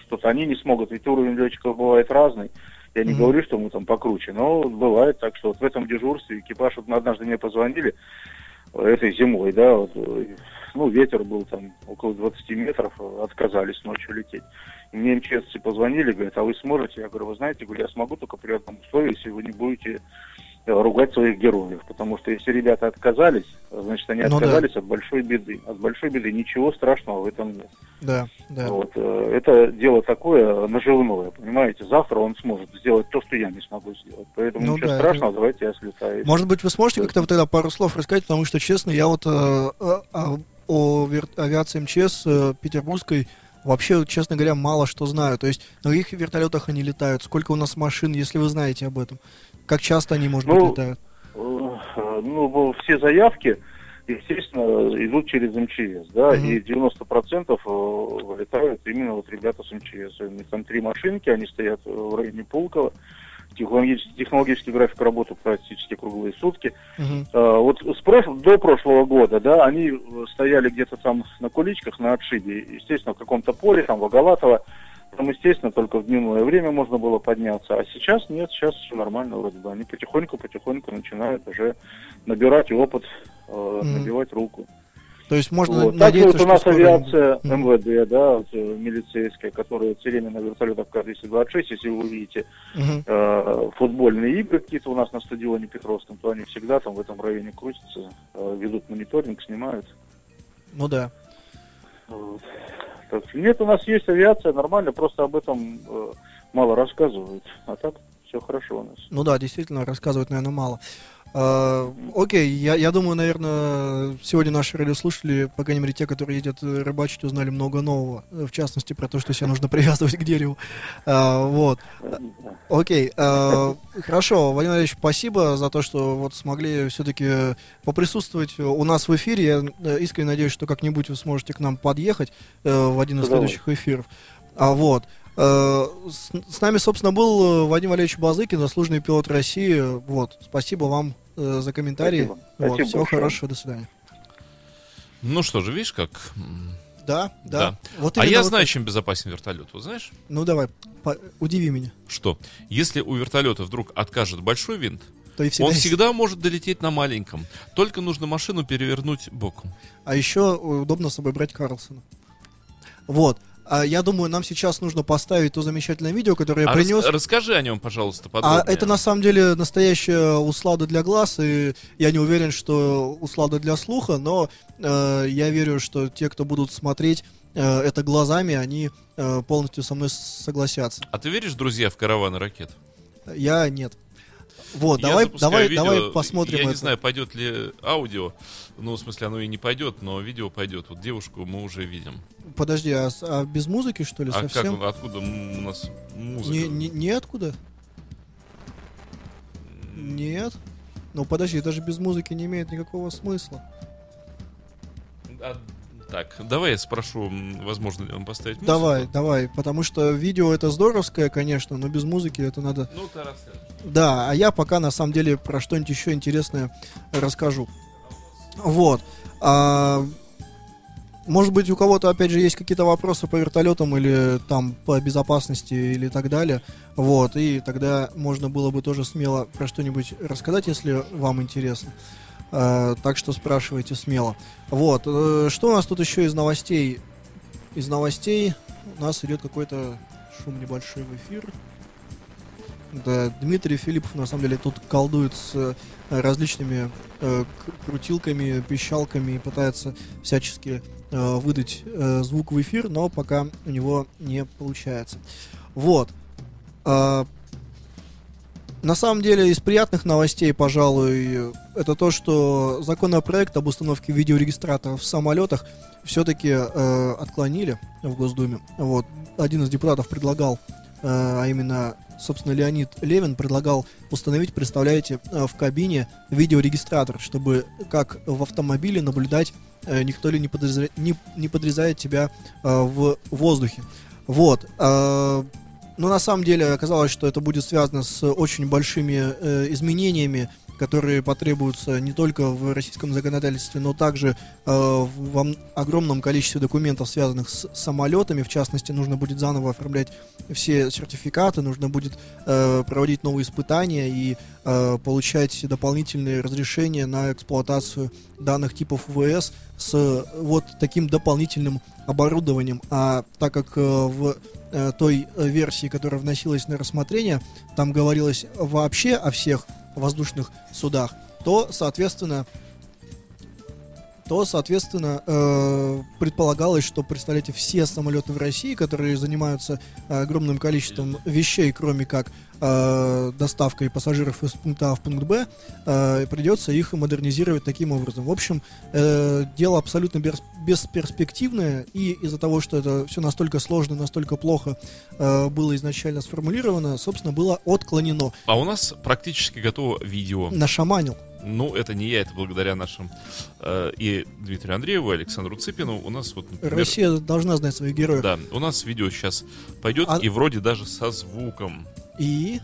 что-то они не смогут, ведь уровень летчиков бывает разный. Я не mm-hmm. говорю, что мы там покруче, но бывает так, что вот в этом дежурстве экипаж, вот однажды мне позвонили этой зимой, да, вот, ну, ветер был там около 20 метров, отказались ночью лететь. И мне МЧСцы позвонили, говорят, а вы сможете? Я говорю, вы знаете, говорю, я смогу только при одном условии, если вы не будете э, ругать своих героев, потому что если ребята отказались, значит они Ну да. отказались от большой беды. От большой беды ничего страшного в этом нет. Да, да. Вот, э, это дело такое наживное, понимаете. Завтра он сможет сделать то, что я не смогу сделать. Поэтому Ну ничего да, страшного, давайте я слетаю. Может быть, вы сможете как-то вот тогда пару слов рассказать, потому что, честно, я вот э, э, а- о авиации МЧС э, петербургской вообще, честно говоря, мало что знаю. То есть на каких вертолетах они летают, сколько у нас машин, если вы знаете об этом. Как часто они, может быть, Ну, летают. Э, Ну, все заявки, естественно, идут через МЧС, да, Мгм. и 90% э, вылетают именно вот ребята с МЧС. У них там три машинки, они стоят э, в районе Пулково. Технологический, технологический график работы практически круглые сутки. Мгм. Э, Вот с прош- до прошлого года, да, они стояли где-то там на куличках, на отшибе, естественно, в каком-то поле, там, Воголатово. Там, естественно, только в дневное время можно было подняться. А сейчас нет, сейчас все нормально вроде бы. Они потихоньку-потихоньку начинают уже набирать опыт, э, Мгм. набивать руку. То есть можно Вот. Так надеяться, вот у нас скоро- авиация. МВД, да, вот, э, милицейская, которая все время на вертолетах КАЗ-226, если вы увидите Мгм. э, футбольные игры какие-то у нас на стадионе Петровском, то они всегда там в этом районе крутятся, э, ведут мониторинг, снимают. Ну да. Вот. Нет, у нас есть авиация, нормально, просто об этом э, мало рассказывают. А так все хорошо у нас. Ну да, действительно, рассказывать, наверное, мало. А, окей, я, я думаю, наверное, сегодня наши радиослушатели, по крайней мере, те, которые едят э, рыбачить, узнали много нового. В частности, про то, что себя нужно привязывать к дереву. А, вот. Окей, а, хорошо, Владимир Валерьевич, спасибо за то, что вот смогли все-таки поприсутствовать у нас в эфире. Я э, искренне надеюсь, что как-нибудь вы сможете к нам подъехать э, в один из следующих эфиров. А вот. С, с нами, собственно, был Вадим Валерьевич Базыкин, заслуженный пилот России. Вот. Спасибо вам э, за комментарии. Спасибо. Вот. Спасибо Всего большое. хорошего, до свидания. Ну что же, видишь, как... Да, да. Да. Вот А я вот знаю, чем безопасен вертолет. Вот знаешь, Ну давай, по- удиви меня. что? Если у вертолета вдруг откажет большой винт, То и всегда он есть. всегда может долететь на маленьком. Только нужно машину перевернуть боком. А еще удобно с собой брать Карлсона. Вот. А я думаю, нам сейчас нужно поставить то замечательное видео, которое я А рас- принес. расскажи о нем, пожалуйста, А подробнее. это на самом деле настоящая услада для глаз, и я не уверен, что услада для слуха, но э, я верю, что те, кто будут смотреть э, это глазами, они э, полностью со мной согласятся. А ты веришь, друзья, в караваны ракет? Я нет. Вот, Я давай, давай, видео, давай посмотрим Я не это. знаю, пойдет ли аудио. Ну, в смысле, оно и не пойдет, но видео пойдет. Вот девушку мы уже видим. Подожди, а, а без музыки что ли а совсем? как, откуда у нас музыка? Не, не, неоткуда? Нет. Ну подожди, даже без музыки не имеет никакого смысла. А, так, давай я спрошу, возможно ли вам поставить музыку. Давай, давай, потому что видео это здоровское, конечно, но без музыки это надо. Ну, ты расскажешь. Да, а я пока на самом деле про что-нибудь еще интересное расскажу. Вот. А, может быть, у кого-то, опять же, есть какие-то вопросы по вертолетам или там по безопасности или так далее. Вот, и тогда можно было бы тоже смело про что-нибудь рассказать, если вам интересно. А, так что спрашивайте смело. Вот, э, что у нас тут еще из новостей? Из новостей у нас идет какой-то шум небольшой в эфир. Да, Дмитрий Филиппов на самом деле тут колдует с э, различными э, крутилками, пищалками и пытается всячески э, выдать э, звук в эфир, но пока у него не получается. Вот. А, на самом деле, из приятных новостей, пожалуй, это то, что законопроект об установке видеорегистраторов в самолетах все-таки э, отклонили в Госдуме. Вот. Один из депутатов предлагал, э, а именно, собственно, Леонид Левин предлагал установить, представляете, э, в кабине видеорегистратор, чтобы как в автомобиле наблюдать, э, никто ли не, подозря- не, не подрезает тебя э, в воздухе. Вот. э, но на самом деле оказалось, что это будет связано с очень большими э, изменениями, которые потребуются не только в российском законодательстве, но также э, в огромном количестве документов, связанных с самолетами. В частности, нужно будет заново оформлять все сертификаты, нужно будет э, проводить новые испытания и э, получать дополнительные разрешения на эксплуатацию данных типов ВС с вот таким дополнительным оборудованием. А так как э, в э, той версии, которая вносилась на рассмотрение, там говорилось вообще о всех воздушных судах, то, соответственно, то, соответственно, э, предполагалось, что, представляете, все самолеты в России, которые занимаются э, огромным количеством вещей, кроме как э, доставкой пассажиров из пункта А в пункт Б, э, придется их модернизировать таким образом. В общем, э, дело абсолютно бес- бесперспективное, и из-за того, что это все настолько сложно, настолько плохо э, было изначально сформулировано, собственно, было отклонено. А у нас практически готово видео. Нашаманил. Ну, это не я, это благодаря нашим э, и Дмитрию Андрееву, и Александру Цыпину. У нас вот, например, Россия должна знать своих героев. да, у нас видео сейчас пойдет А- и вроде даже со звуком. И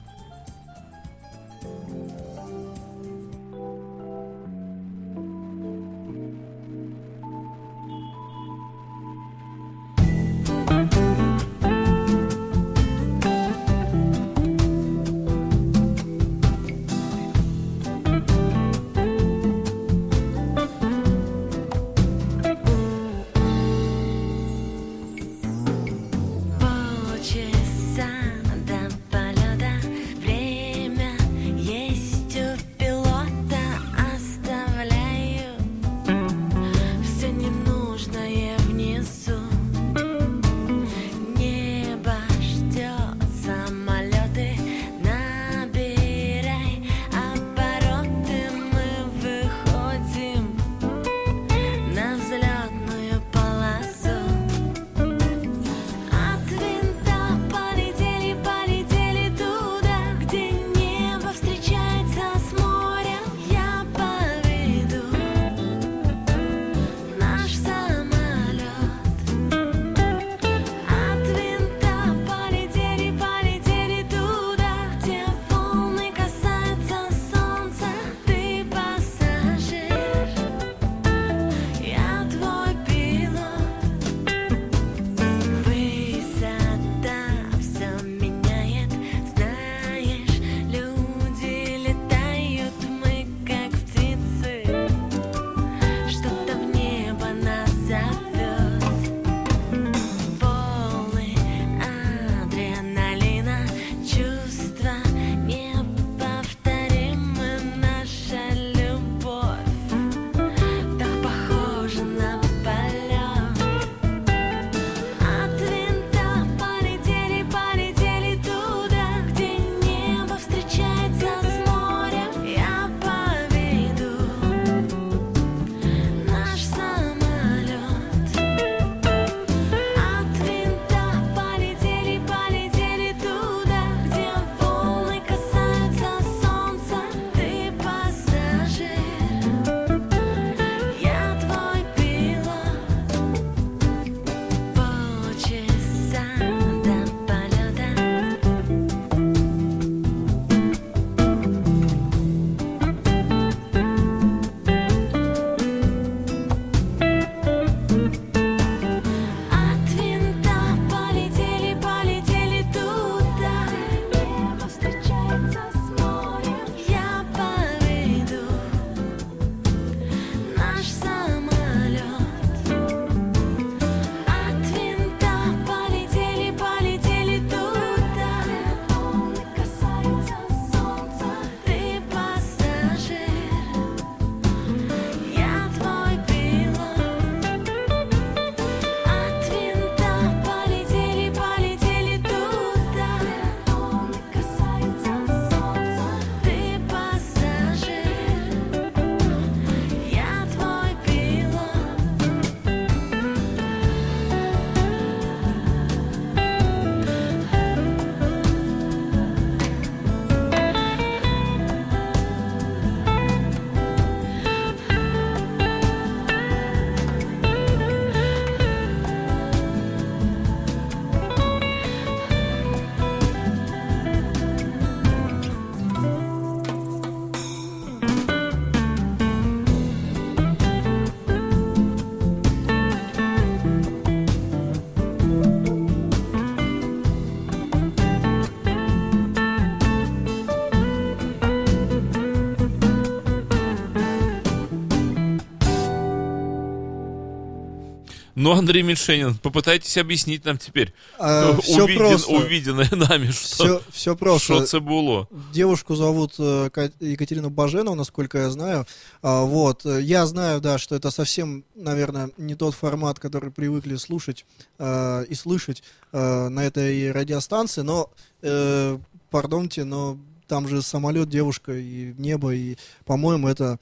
Ну, Андрей Меньшенин, попытайтесь объяснить нам теперь А, увиден- просто. увиденное нами, что, Все, все просто. что це було. Девушку зовут э, Ка- Екатерина Баженова, насколько я знаю. А, вот. Я знаю, да, что это совсем, наверное, не тот формат, который привыкли слушать э, и слышать э, на этой радиостанции, но, э, пардонте, но там же самолет, девушка и небо, и, по-моему, это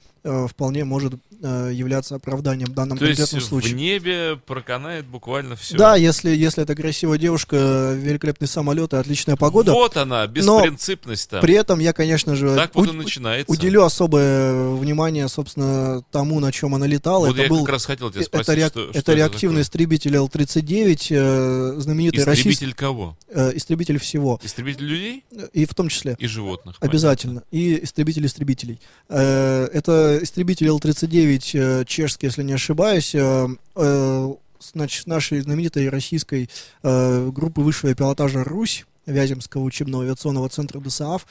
вполне может э, являться оправданием в данном То есть конкретном в случае. небе проканает буквально все. Да, если, если это красивая девушка, великолепный самолет и отличная погода. Вот она, беспринципность-то. При этом я, конечно же, Так вот уд- и начинается. уделю особое внимание, собственно, тому, на чем она летала. Вот это я был как раз хотел тебя э, спросить, это, реак- что, это реактивный такое? истребитель Л-39, э, знаменитый российский Истребитель кого? э, истребитель всего, Истребитель людей э, и в том числе. и животных. Обязательно. И истребитель истребителей. Э, Это истребитель Л-39 э, чешский, если не ошибаюсь, э, э, значит, нашей знаменитой российской группы высшего пилотажа «Русь», Вяземского учебного авиационного центра ДСАФ.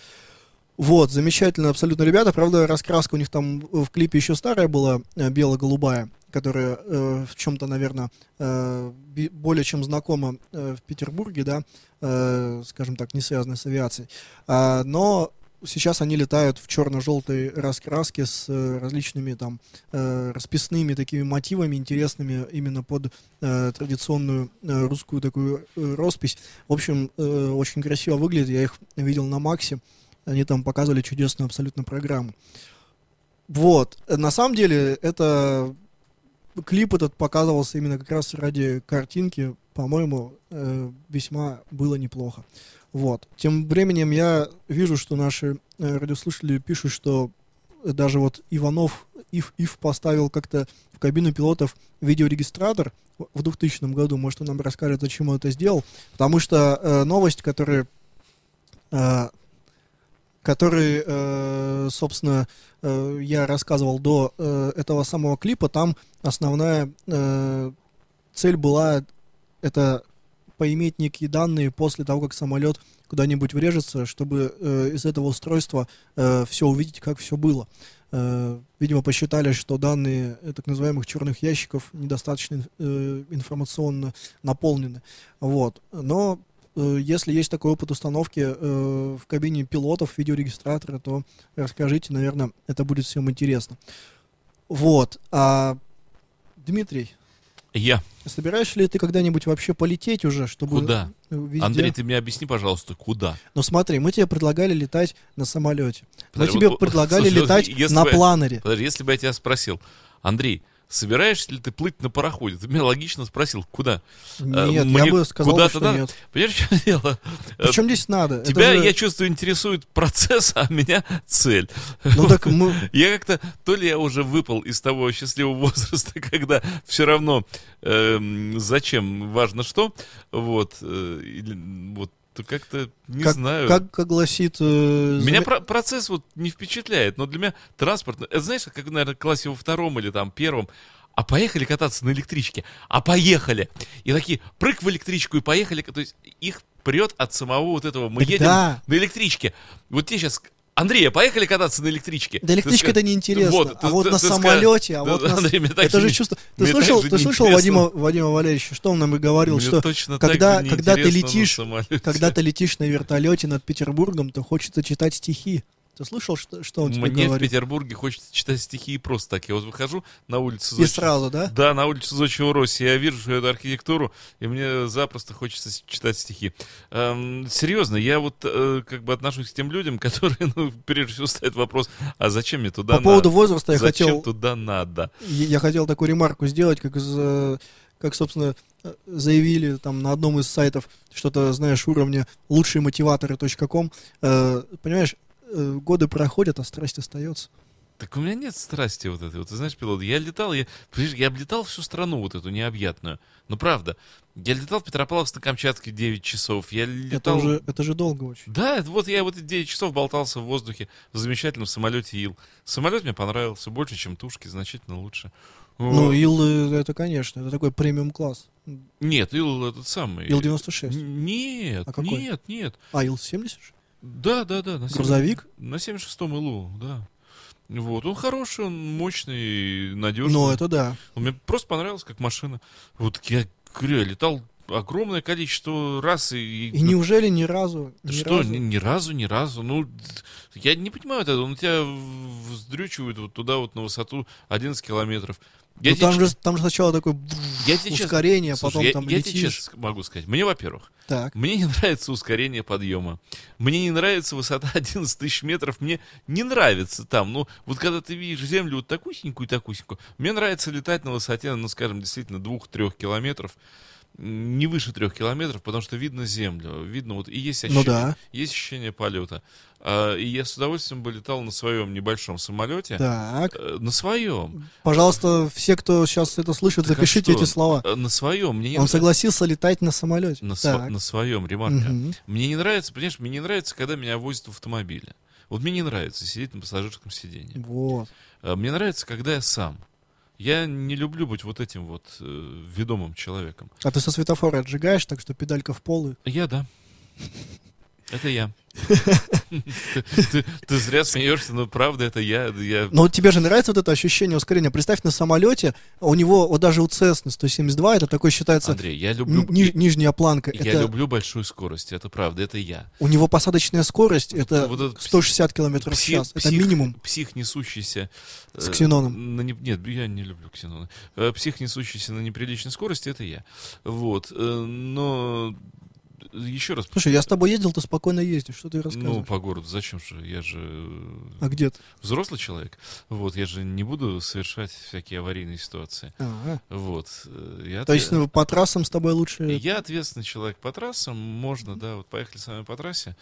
Вот, замечательно абсолютно ребята. Правда, раскраска у них там в клипе еще старая была, бело-голубая, которая э, в чем-то, наверное, э, более чем знакома э, в Петербурге, да, э, скажем так, не связанная с авиацией. А, но сейчас они летают в черно-желтой раскраске с э, различными там э, расписными такими мотивами интересными именно под э, традиционную русскую такую роспись. В общем, очень красиво выглядит. Я их видел на Максе. Они там показывали чудесную абсолютно программу. Вот. На самом деле, это клип этот показывался именно как раз ради картинки. По-моему, весьма было неплохо. Вот. Тем временем я вижу, что наши э, радиослушатели пишут, что даже вот Иванов Ив, Ив поставил как-то в кабину пилотов видеорегистратор в в 2000 году. Может, он нам расскажет, зачем он это сделал. Потому что э, новость, которая, э, который, э, собственно, э, я рассказывал до э, этого самого клипа, там основная э, цель была это поиметь некие данные после того, как самолет куда-нибудь врежется, чтобы э, из этого устройства все увидеть, как все было. Э, видимо, посчитали, что данные э, так называемых черных ящиков недостаточно э, информационно наполнены. Вот. Но э, если есть такой опыт установки э, в кабине пилотов видеорегистратора, то расскажите, наверное, это будет всем интересно. Вот. А, Дмитрий, Я. собираешься ли ты когда-нибудь вообще полететь уже, чтобы Куда? везде? Андрей, ты мне объясни, пожалуйста, куда? Ну смотри, мы тебе предлагали летать на самолете. Мы Подожди, тебе вот- предлагали слушай, летать если на бы- планере. Подожди, если бы я тебя спросил, Андрей, собираешься ли ты плыть на пароходе? Ты меня логично спросил, куда? Э, Нет, мне я бы сказал, бы, куда-то что надо? нет. Понимаешь, в чем дело? Э, Причем здесь надо? Тебя, же- я чувствую, интересует процесс, а меня цель. Ну так мы... Я как-то, то ли я уже выпал из того счастливого возраста, когда все равно эм, зачем, важно что, вот, э, вот, то как-то, не как, знаю. Как, как гласит... э, Меня про- процесс вот не впечатляет, но для меня транспорт, это знаешь, как, наверное, классе во втором или там первом, а поехали кататься на электричке, а поехали. И такие, прыг в электричку и поехали, то есть их прет от самого вот этого, мы Так едем да. на электричке. Вот тебе сейчас, Андрей, а поехали кататься на электричке. Да электричка это неинтересно. Вот, а ты- вот ты- на ты самолете, а вот на... Андрей, мне так Это же чувство... Ты слышал, ты слышал. Вадима, Вадима Валерьевича, что он нам и говорил, Мне что когда, когда ты на летишь, когда ты летишь на вертолете над Петербургом, то хочется читать стихи. Ты слышал, что, что он тебе Мне в говорит? Петербурге хочется читать стихи и просто так. Я вот выхожу на улицу И Зодчего- сразу, да? Да, на улице Зодчего Росси я вижу эту архитектуру, и мне запросто хочется читать стихи. Эм, серьезно, я вот э, как бы отношусь к тем людям, которые, ну, прежде всего ставят вопрос, а зачем мне туда По поводу надо? возраста я Зачем хотел, туда надо? я я хотел такую ремарку сделать, как, из, э, как, собственно, заявили там на одном из сайтов, что-то, знаешь, уровня лучшиемотиваторы.ком. Э, понимаешь, годы проходят, а страсть остается. Так у меня нет страсти вот этой. Вот, ты знаешь, пилот, я летал, я, я облетал всю страну вот эту необъятную. Ну, правда. Я летал в Петропавловск-на-Камчатке 9 часов. Я Это, летал... уже, это же долго очень. Да, это вот я вот эти 9 часов болтался в воздухе в замечательном самолете Ил. Самолет мне понравился больше, чем тушки, значительно лучше. Ну, Вот. Ил, э, это, конечно, это такой премиум класс. Нет, Ил этот самый. Ил-96. Н- Нет, А какой? нет, нет. А, Ил-70? Да, да, да. На Грузовик? На 76-м Илу, да. Вот, он хороший, он мощный, надежный. Ну, это да. Он мне просто понравился как машина. Вот я я летал огромное количество раз и... И неужели ни разу? Ни что, разу? Ни, ни разу, ни разу. Ну, я не понимаю это. Он тебя вздрючивает вот туда вот на высоту 11 километров. Я Ну, тебе там, ч- же, там же сначала такое я тебе честно- ускорение, а Слушай, потом я, там я тебе летишь. честно могу сказать. Мне, во-первых, Так. мне не нравится ускорение подъема. Мне не нравится высота 11 тысяч метров. Мне не нравится там. Ну, вот когда ты видишь землю вот такусенькую, такусенькую, мне нравится летать на высоте, ну, скажем, действительно, двух-трех километров. Не выше трех километров, потому что видно землю, видно вот и есть Ну ощущение, да. есть ощущение полета. А, и я с удовольствием бы летал на своем небольшом самолете, Так. Э, на своем, Пожалуйста, все, кто сейчас это слышит, Так а запишите что? эти слова. Э, на своем. Мне не Он нра- согласился летать на самолете. на, Так. на своем, ремарка. Мгм. Мне не нравится, понимаешь, мне не нравится, когда меня возят в автомобиле. Вот мне не нравится сидеть на пассажирском сиденье. Вот. А Мне нравится, когда я сам. Я не люблю быть вот этим вот э, ведомым человеком. А ты со светофора отжигаешь, так что педалька в пол. и- Я да. Это я. Ты, зря смеешься, но правда это я. Но тебе же нравится вот это ощущение ускорения. Представь, на самолете, у него, вот даже у Cessna 172, это такой считается Андрей, я люблю, нижняя планка. я люблю большую скорость, это правда, это я. У него посадочная скорость, это Вот этот 160 километров в Псих- час. Это псих- минимум. Псих, несущийся... С э, ксеноном. не- Нет, я не люблю ксенона. Э, Псих, несущийся на неприличной скорости, это я. Вот. э, Но еще раз... Слушай, я с тобой ездил, ты спокойно ездишь. Что ты Ну, рассказываешь? по городу, зачем же? Я же А где ты? взрослый человек. Вот, я же не буду совершать всякие аварийные ситуации. А, Вот. э, Я То есть ну, по трассам с тобой лучше... Я ответственный человек по трассам, можно, да, вот поехали с вами по трассе.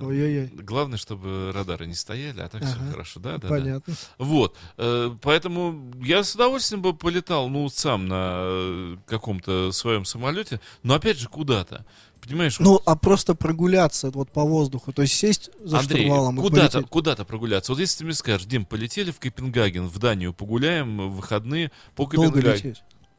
Ой-ой-ой. Главное, чтобы радары не стояли, а так все Ага. хорошо, да, да, да. Понятно. Вот, э, поэтому я с удовольствием бы полетал, ну, сам на э, каком-то своем самолете, но опять же куда-то, понимаешь? Ну, а просто прогуляться вот по воздуху, то есть сесть за Андрей, штурвалом куда-то, куда-то прогуляться. Вот если ты мне скажешь, Дим, полетели в Копенгаген, в Данию, погуляем в выходные по Копенгагену.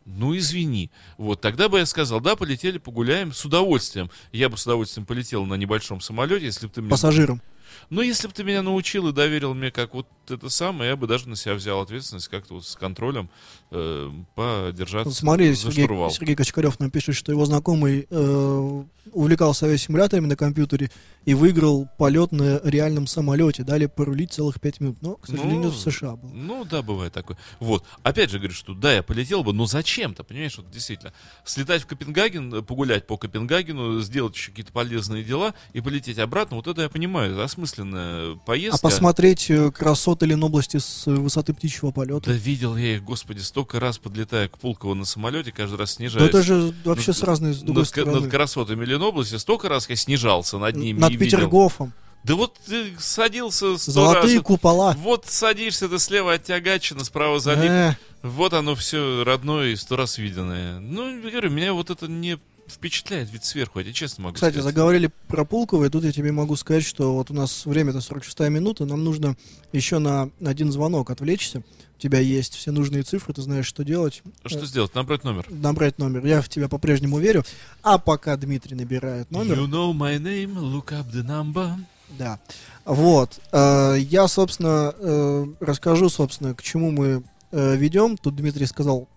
Ну, извини. Вот, тогда бы я сказал, да, полетели, погуляем, с удовольствием. Я бы с удовольствием полетел на небольшом самолете, если бы ты мне... Пассажирам. Ну, если бы ты меня научил и доверил мне как вот это самое, я бы даже на себя взял ответственность как-то вот с контролем э, подержаться Вот смотри, за Сергей, штурвал. Сергей Качкарев нам пишет, что его знакомый э, увлекался авиасимуляторами на компьютере и выиграл полет на реальном самолете. Дали порулить целых пять минут. Но, к сожалению, Ну, в США был. Ну, да, бывает такое. Вот. Опять же, говорю, что да, я полетел бы, но зачем-то, понимаешь, вот действительно. Слетать в Копенгаген, э, погулять по Копенгагену, сделать еще какие-то полезные дела и полететь обратно, вот это я понимаю, это осмысленная А поездка. посмотреть э, красоты Ленобласти с э, высоты птичьего полета. Да видел я их, господи, столько раз подлетая к Пулково на самолете, каждый раз Да снижаюсь. это же вообще над- с разной с другой над, стороны. над красотами Ленобласти столько раз я снижался над ними Над и видел. Петергофом. Да вот ты садился сто Золотые раз. купола. Вот садишься ты слева от Тягачина, справа залив. Э, Вот оно все родное и сто раз виденное. Ну, я говорю, меня вот это не впечатляет вид сверху, я тебе честно могу Кстати, сказать. заговорили про Пулково, и тут я тебе могу сказать, что вот у нас время-то 46 минута, нам нужно еще на один звонок отвлечься. У тебя есть все нужные цифры, ты знаешь, что делать. Что сделать? Набрать номер. Набрать номер. Я в тебя по-прежнему верю. А пока Дмитрий набирает номер, You know my name, look up the number. да. Вот. э, я, собственно, э, расскажу, собственно, к чему мы э, ведем. Тут Дмитрий сказал,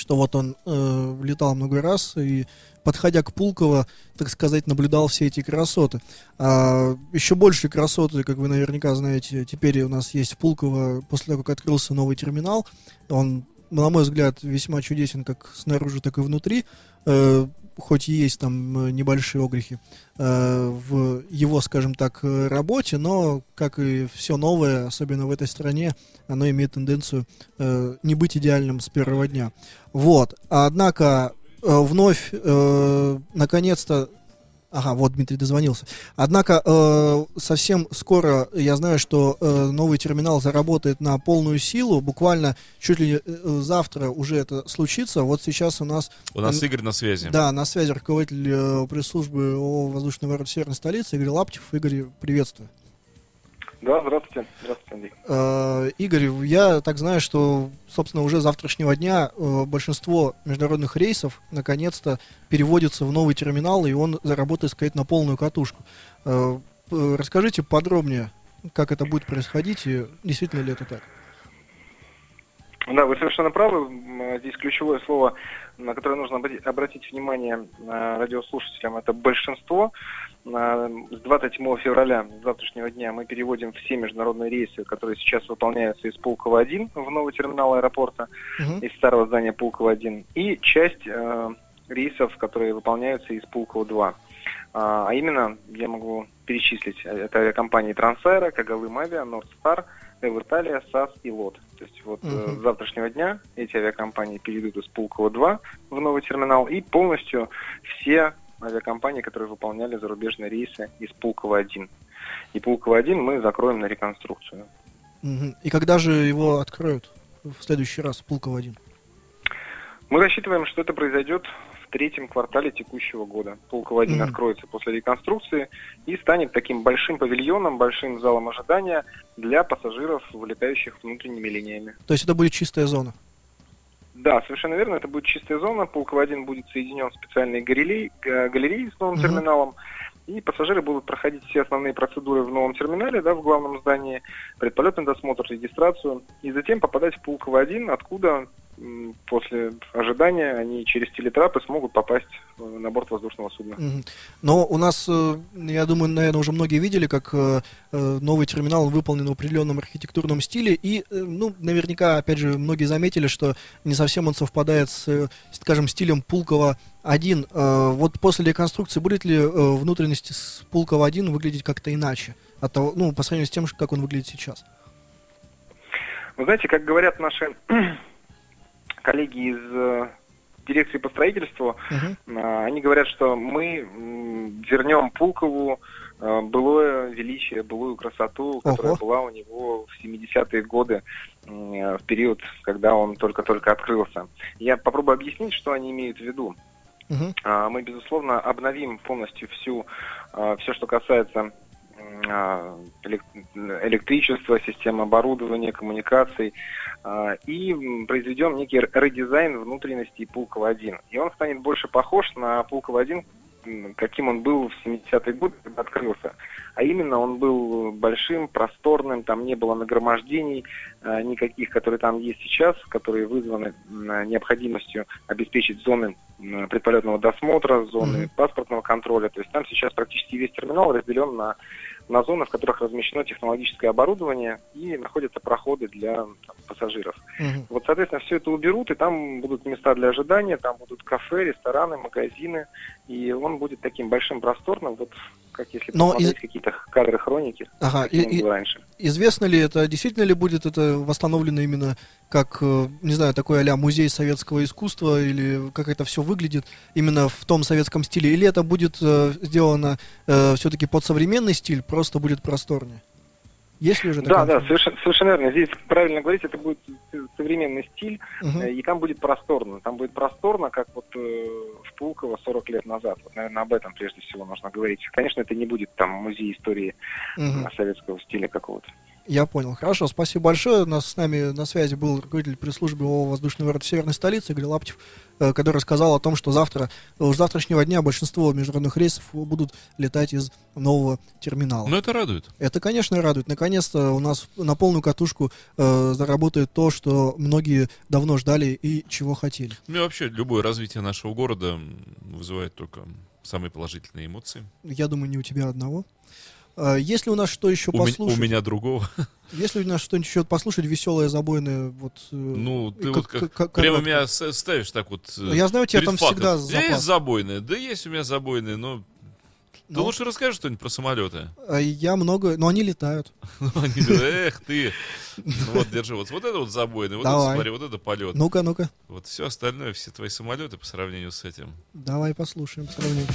что вот он э, летал много раз и, подходя к Пулково, так сказать, наблюдал все эти красоты. А, еще больше красоты, как вы наверняка знаете, теперь у нас есть Пулково, после того, как открылся новый терминал. Он, на мой взгляд, весьма чудесен как снаружи, так и внутри. Э, хоть и есть там э, небольшие огрехи э, в его, скажем так, э, работе, но, как и все новое, особенно в этой стране, оно имеет тенденцию э, не быть идеальным с первого дня. Вот. Однако э, вновь, наконец-то, ага, вот Дмитрий дозвонился. Однако э, совсем скоро я знаю, что э, новый терминал заработает на полную силу. Буквально чуть ли э, завтра уже это случится. Вот сейчас у нас У нас Игорь на связи. да, на связи руководитель э, пресс-службы ООО «Воздушный ворот Северной столицы» Игорь Лаптев. Игорь, приветствую. Да, здравствуйте. Здравствуйте, Андрей. Э, Игорь, я так знаю, что, собственно, уже с завтрашнего дня э, большинство международных рейсов наконец-то переводится в новый терминал, и он заработает, сказать, на полную катушку. Э, расскажите подробнее, как это будет происходить и действительно ли это так? Да, вы совершенно правы. Здесь ключевое слово, на которое нужно обра- обратить внимание э, радиослушателям, это большинство. На- С 27 февраля с завтрашнего дня мы переводим все международные рейсы, которые сейчас выполняются из Пулково-1 в новый терминал аэропорта, Мгм. из старого здания Пулково-1, и часть э, рейсов, которые выполняются из Пулково-2. А, а именно, я могу перечислить, э, это авиакомпании Трансаэро, Кагалым Авиа, Нордстар, Эверталия, САС и ЛОТ. То есть вот э, Мгм. с завтрашнего дня эти авиакомпании перейдут из Пулково-2 в новый терминал, и полностью все авиакомпании, которые выполняли зарубежные рейсы из Пулково-1. И Пулково-1 мы закроем на реконструкцию. Мгм. И когда же его откроют в следующий раз, Пулково-1? Мы рассчитываем, что это произойдет в третьем квартале текущего года. Пулково-1 Мгм. откроется после реконструкции и станет таким большим павильоном, большим залом ожидания для пассажиров, вылетающих внутренними линиями. То есть это будет чистая зона? Да, совершенно верно, это будет чистая зона. Пулково-1 будет соединен в специальные галереи, га- галереи с новым Мгм. терминалом. И пассажиры будут проходить все основные процедуры в новом терминале, да, в главном здании, предполетный досмотр, регистрацию, и затем попадать в Пулково-1, откуда после ожидания они через телетрапы смогут попасть э, на борт воздушного судна. Но у нас, э, я думаю, наверное, уже многие видели, как э, новый терминал выполнен в определенном архитектурном стиле. И, ну, наверняка, опять же, многие заметили, что не совсем он совпадает с, скажем, стилем Пулково-1. Э, Вот после реконструкции будет ли внутренность с Пулково-1 выглядеть как-то иначе? От того, ну, по сравнению с тем, как он выглядит сейчас. Вы знаете, как говорят наши коллеги из э, дирекции по строительству. А, Они говорят, что мы вернем Пулкову э, былое величие, былую красоту, которая Ого. была у него в 70-е годы, в период, когда он только-только открылся. Я попробую объяснить, что они имеют в виду. А, Мы, безусловно, обновим полностью всю, все, что касается электричества, систем оборудования, коммуникаций, а, и произведем некий редизайн внутренности Пулково-1. И он станет больше похож на Пулково-1, м, каким он был в 70-е годы, когда открылся. А именно он был большим, просторным, там не было нагромождений а, никаких, которые там есть сейчас, которые вызваны необходимостью обеспечить зоны предполетного досмотра, зоны Мгм. паспортного контроля. То есть там сейчас практически весь терминал разделен на, на зоны, в которых размещено технологическое оборудование и находятся проходы для там, пассажиров. Мгм. Вот, соответственно, все это уберут, и там будут места для ожидания, там будут кафе, рестораны, магазины, и он будет таким большим, просторным, вот как если Но посмотреть из- какие-то кадры хроники, Ага, и- и- раньше. Известно ли это, действительно ли будет это восстановлено именно как, э, не знаю, такой а музей советского искусства, или как это все выглядит именно в том советском стиле, или это будет э, сделано все-таки под современный стиль, просто будет просторнее? Есть ли уже Да, да, совершенно, совершенно верно. Здесь правильно говорить, это будет с- современный стиль, э, и там будет просторно. Там будет просторно, как вот э, в Пулково 40 лет назад. Вот, наверное, об этом прежде всего нужно говорить. Конечно, это не будет там музей истории э, советского стиля какого-то. Я понял. Хорошо, спасибо большое. У нас с нами на связи был руководитель пресс-службы ООО «Воздушный город Северной столицы» Игорь Лаптев, э, который рассказал о том, что завтра, э, с завтрашнего дня большинство международных рейсов будут летать из нового терминала. Но это радует. Это, конечно, радует. Наконец-то у нас на полную катушку э, заработает то, что многие давно ждали и чего хотели. Ну и вообще, любое развитие нашего города вызывает только самые положительные эмоции. Я думаю, не у тебя одного. Э, Есть ли у нас что еще У, послушать? у меня другого. Есть ли у нас что-нибудь еще послушать веселое, забойное? Вот, э, Ну, ты как- вот как, прямо как- меня ставишь так вот. э, Ну, я знаю, у тебя там фактом. всегда Есть запас. забойные? Да есть у меня забойные, но... Ты Ну. лучше расскажешь что-нибудь про самолеты. А Я много, но они летают. Ну, они эх ты. Вот, держи, вот, вот это вот забойный, вот это, смотри, вот это полет. Ну-ка, ну-ка, Вот все остальное, все твои самолеты по сравнению с этим. давай послушаем сравним.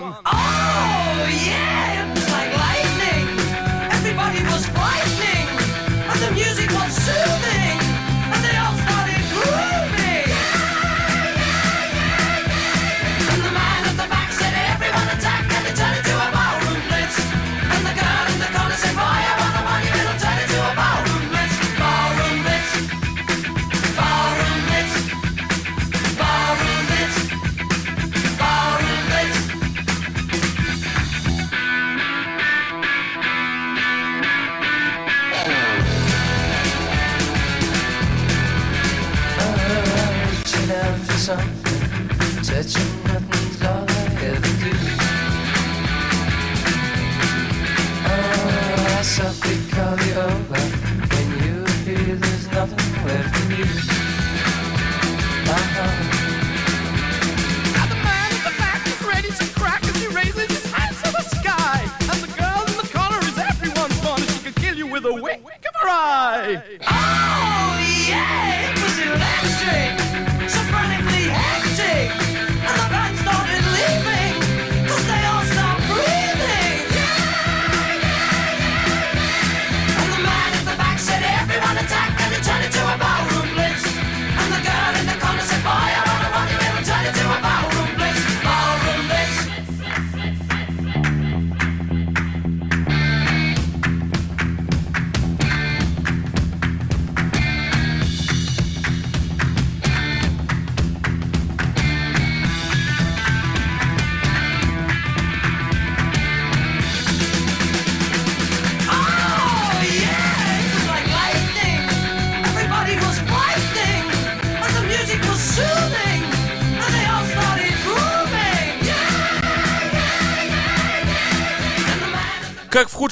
One.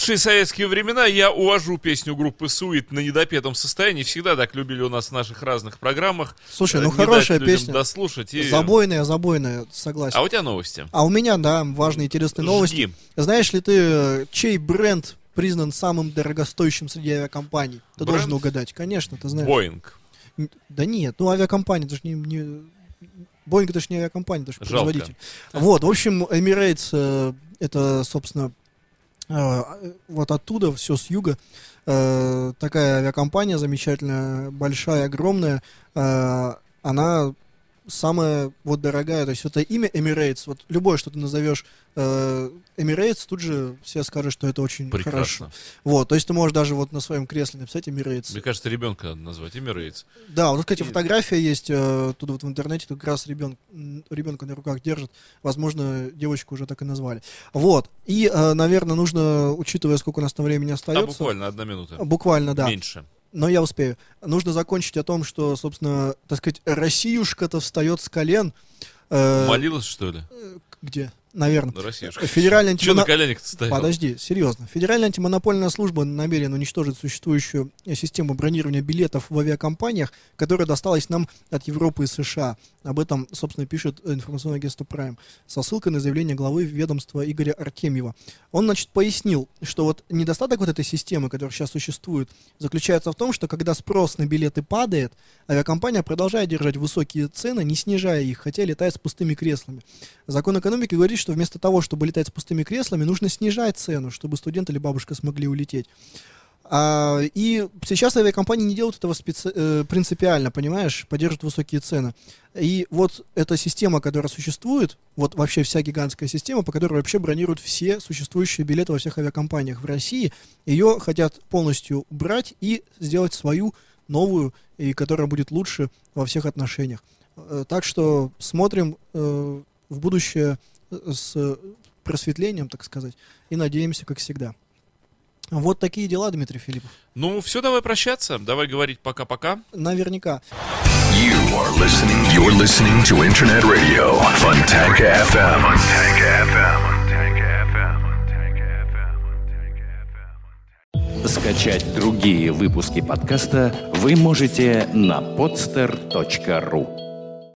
Худшие советские времена, я увожу песню группы Суит на недопетом состоянии. Всегда так любили у нас в наших разных программах. Слушай, ну не хорошая песня. дослушать. И... Забойная, забойная, согласен. А у тебя новости? А у меня, да, важные интересные новости. Жги. Знаешь ли ты, чей бренд признан самым дорогостоящим среди авиакомпаний? Ты Бренд? должен угадать. Конечно, ты знаешь. Боинг. Да нет, ну авиакомпания, это же не... не... Боинг это же не авиакомпания, это же Жалко. производитель. Вот, в общем, Emirates, э, это, собственно, вот оттуда, все с юга, э, такая авиакомпания замечательная, большая, огромная, э, она самая вот дорогая, то есть это имя Emirates, вот любое, что ты назовешь э, Emirates, тут же все скажут, что это очень хорошо. Прекрасно. Вот, то есть ты можешь даже вот на своем кресле написать Emirates. Мне кажется, ребенка надо назвать Emirates. Да, вот, кстати, фотография есть э, тут вот в интернете, тут как раз ребенок, ребенка на руках держит. Возможно, девочку уже так и назвали. Вот. И, э, наверное, нужно, учитывая, сколько у нас там времени А остается. буквально одна минута. Буквально, да. Меньше. Но я успею. Нужно закончить о том, что, собственно, так сказать, Россиюшка-то встает с колен. Э, Молилась, что ли? Где? Наверное. На Россию. Федеральная Че на коленях-то стоял? Подожди, серьезно. Федеральная антимонопольная служба намерена уничтожить существующую систему бронирования билетов в авиакомпаниях, которая досталась нам от Европы и США. Об этом, собственно, пишет информационное агентство Prime со ссылкой на заявление главы ведомства Игоря Артемьева. Он, значит, пояснил, что вот недостаток вот этой системы, которая сейчас существует, заключается в том, что когда спрос на билеты падает, авиакомпания продолжает держать высокие цены, не снижая их, хотя летает с пустыми креслами. Закон экономики говорит, что вместо того, чтобы летать с пустыми креслами, нужно снижать цену, чтобы студент или бабушка смогли улететь. А, и сейчас авиакомпании не делают этого специ- э, принципиально, понимаешь, поддерживают высокие цены. И вот эта система, которая существует, вот вообще вся гигантская система, по которой вообще бронируют все существующие билеты во всех авиакомпаниях в России, ее хотят полностью убрать и сделать свою новую, и которая будет лучше во всех отношениях. Э, Так что смотрим э, в будущее с просветлением, так сказать, и надеемся, как всегда. Вот такие дела, Дмитрий Филиппов. Ну, все, давай прощаться. Давай говорить пока-пока. Наверняка. You are listening. You're listening to Internet Radio, Funtank FM. Funtank FM. Скачать другие выпуски подкаста вы можете на podster.ru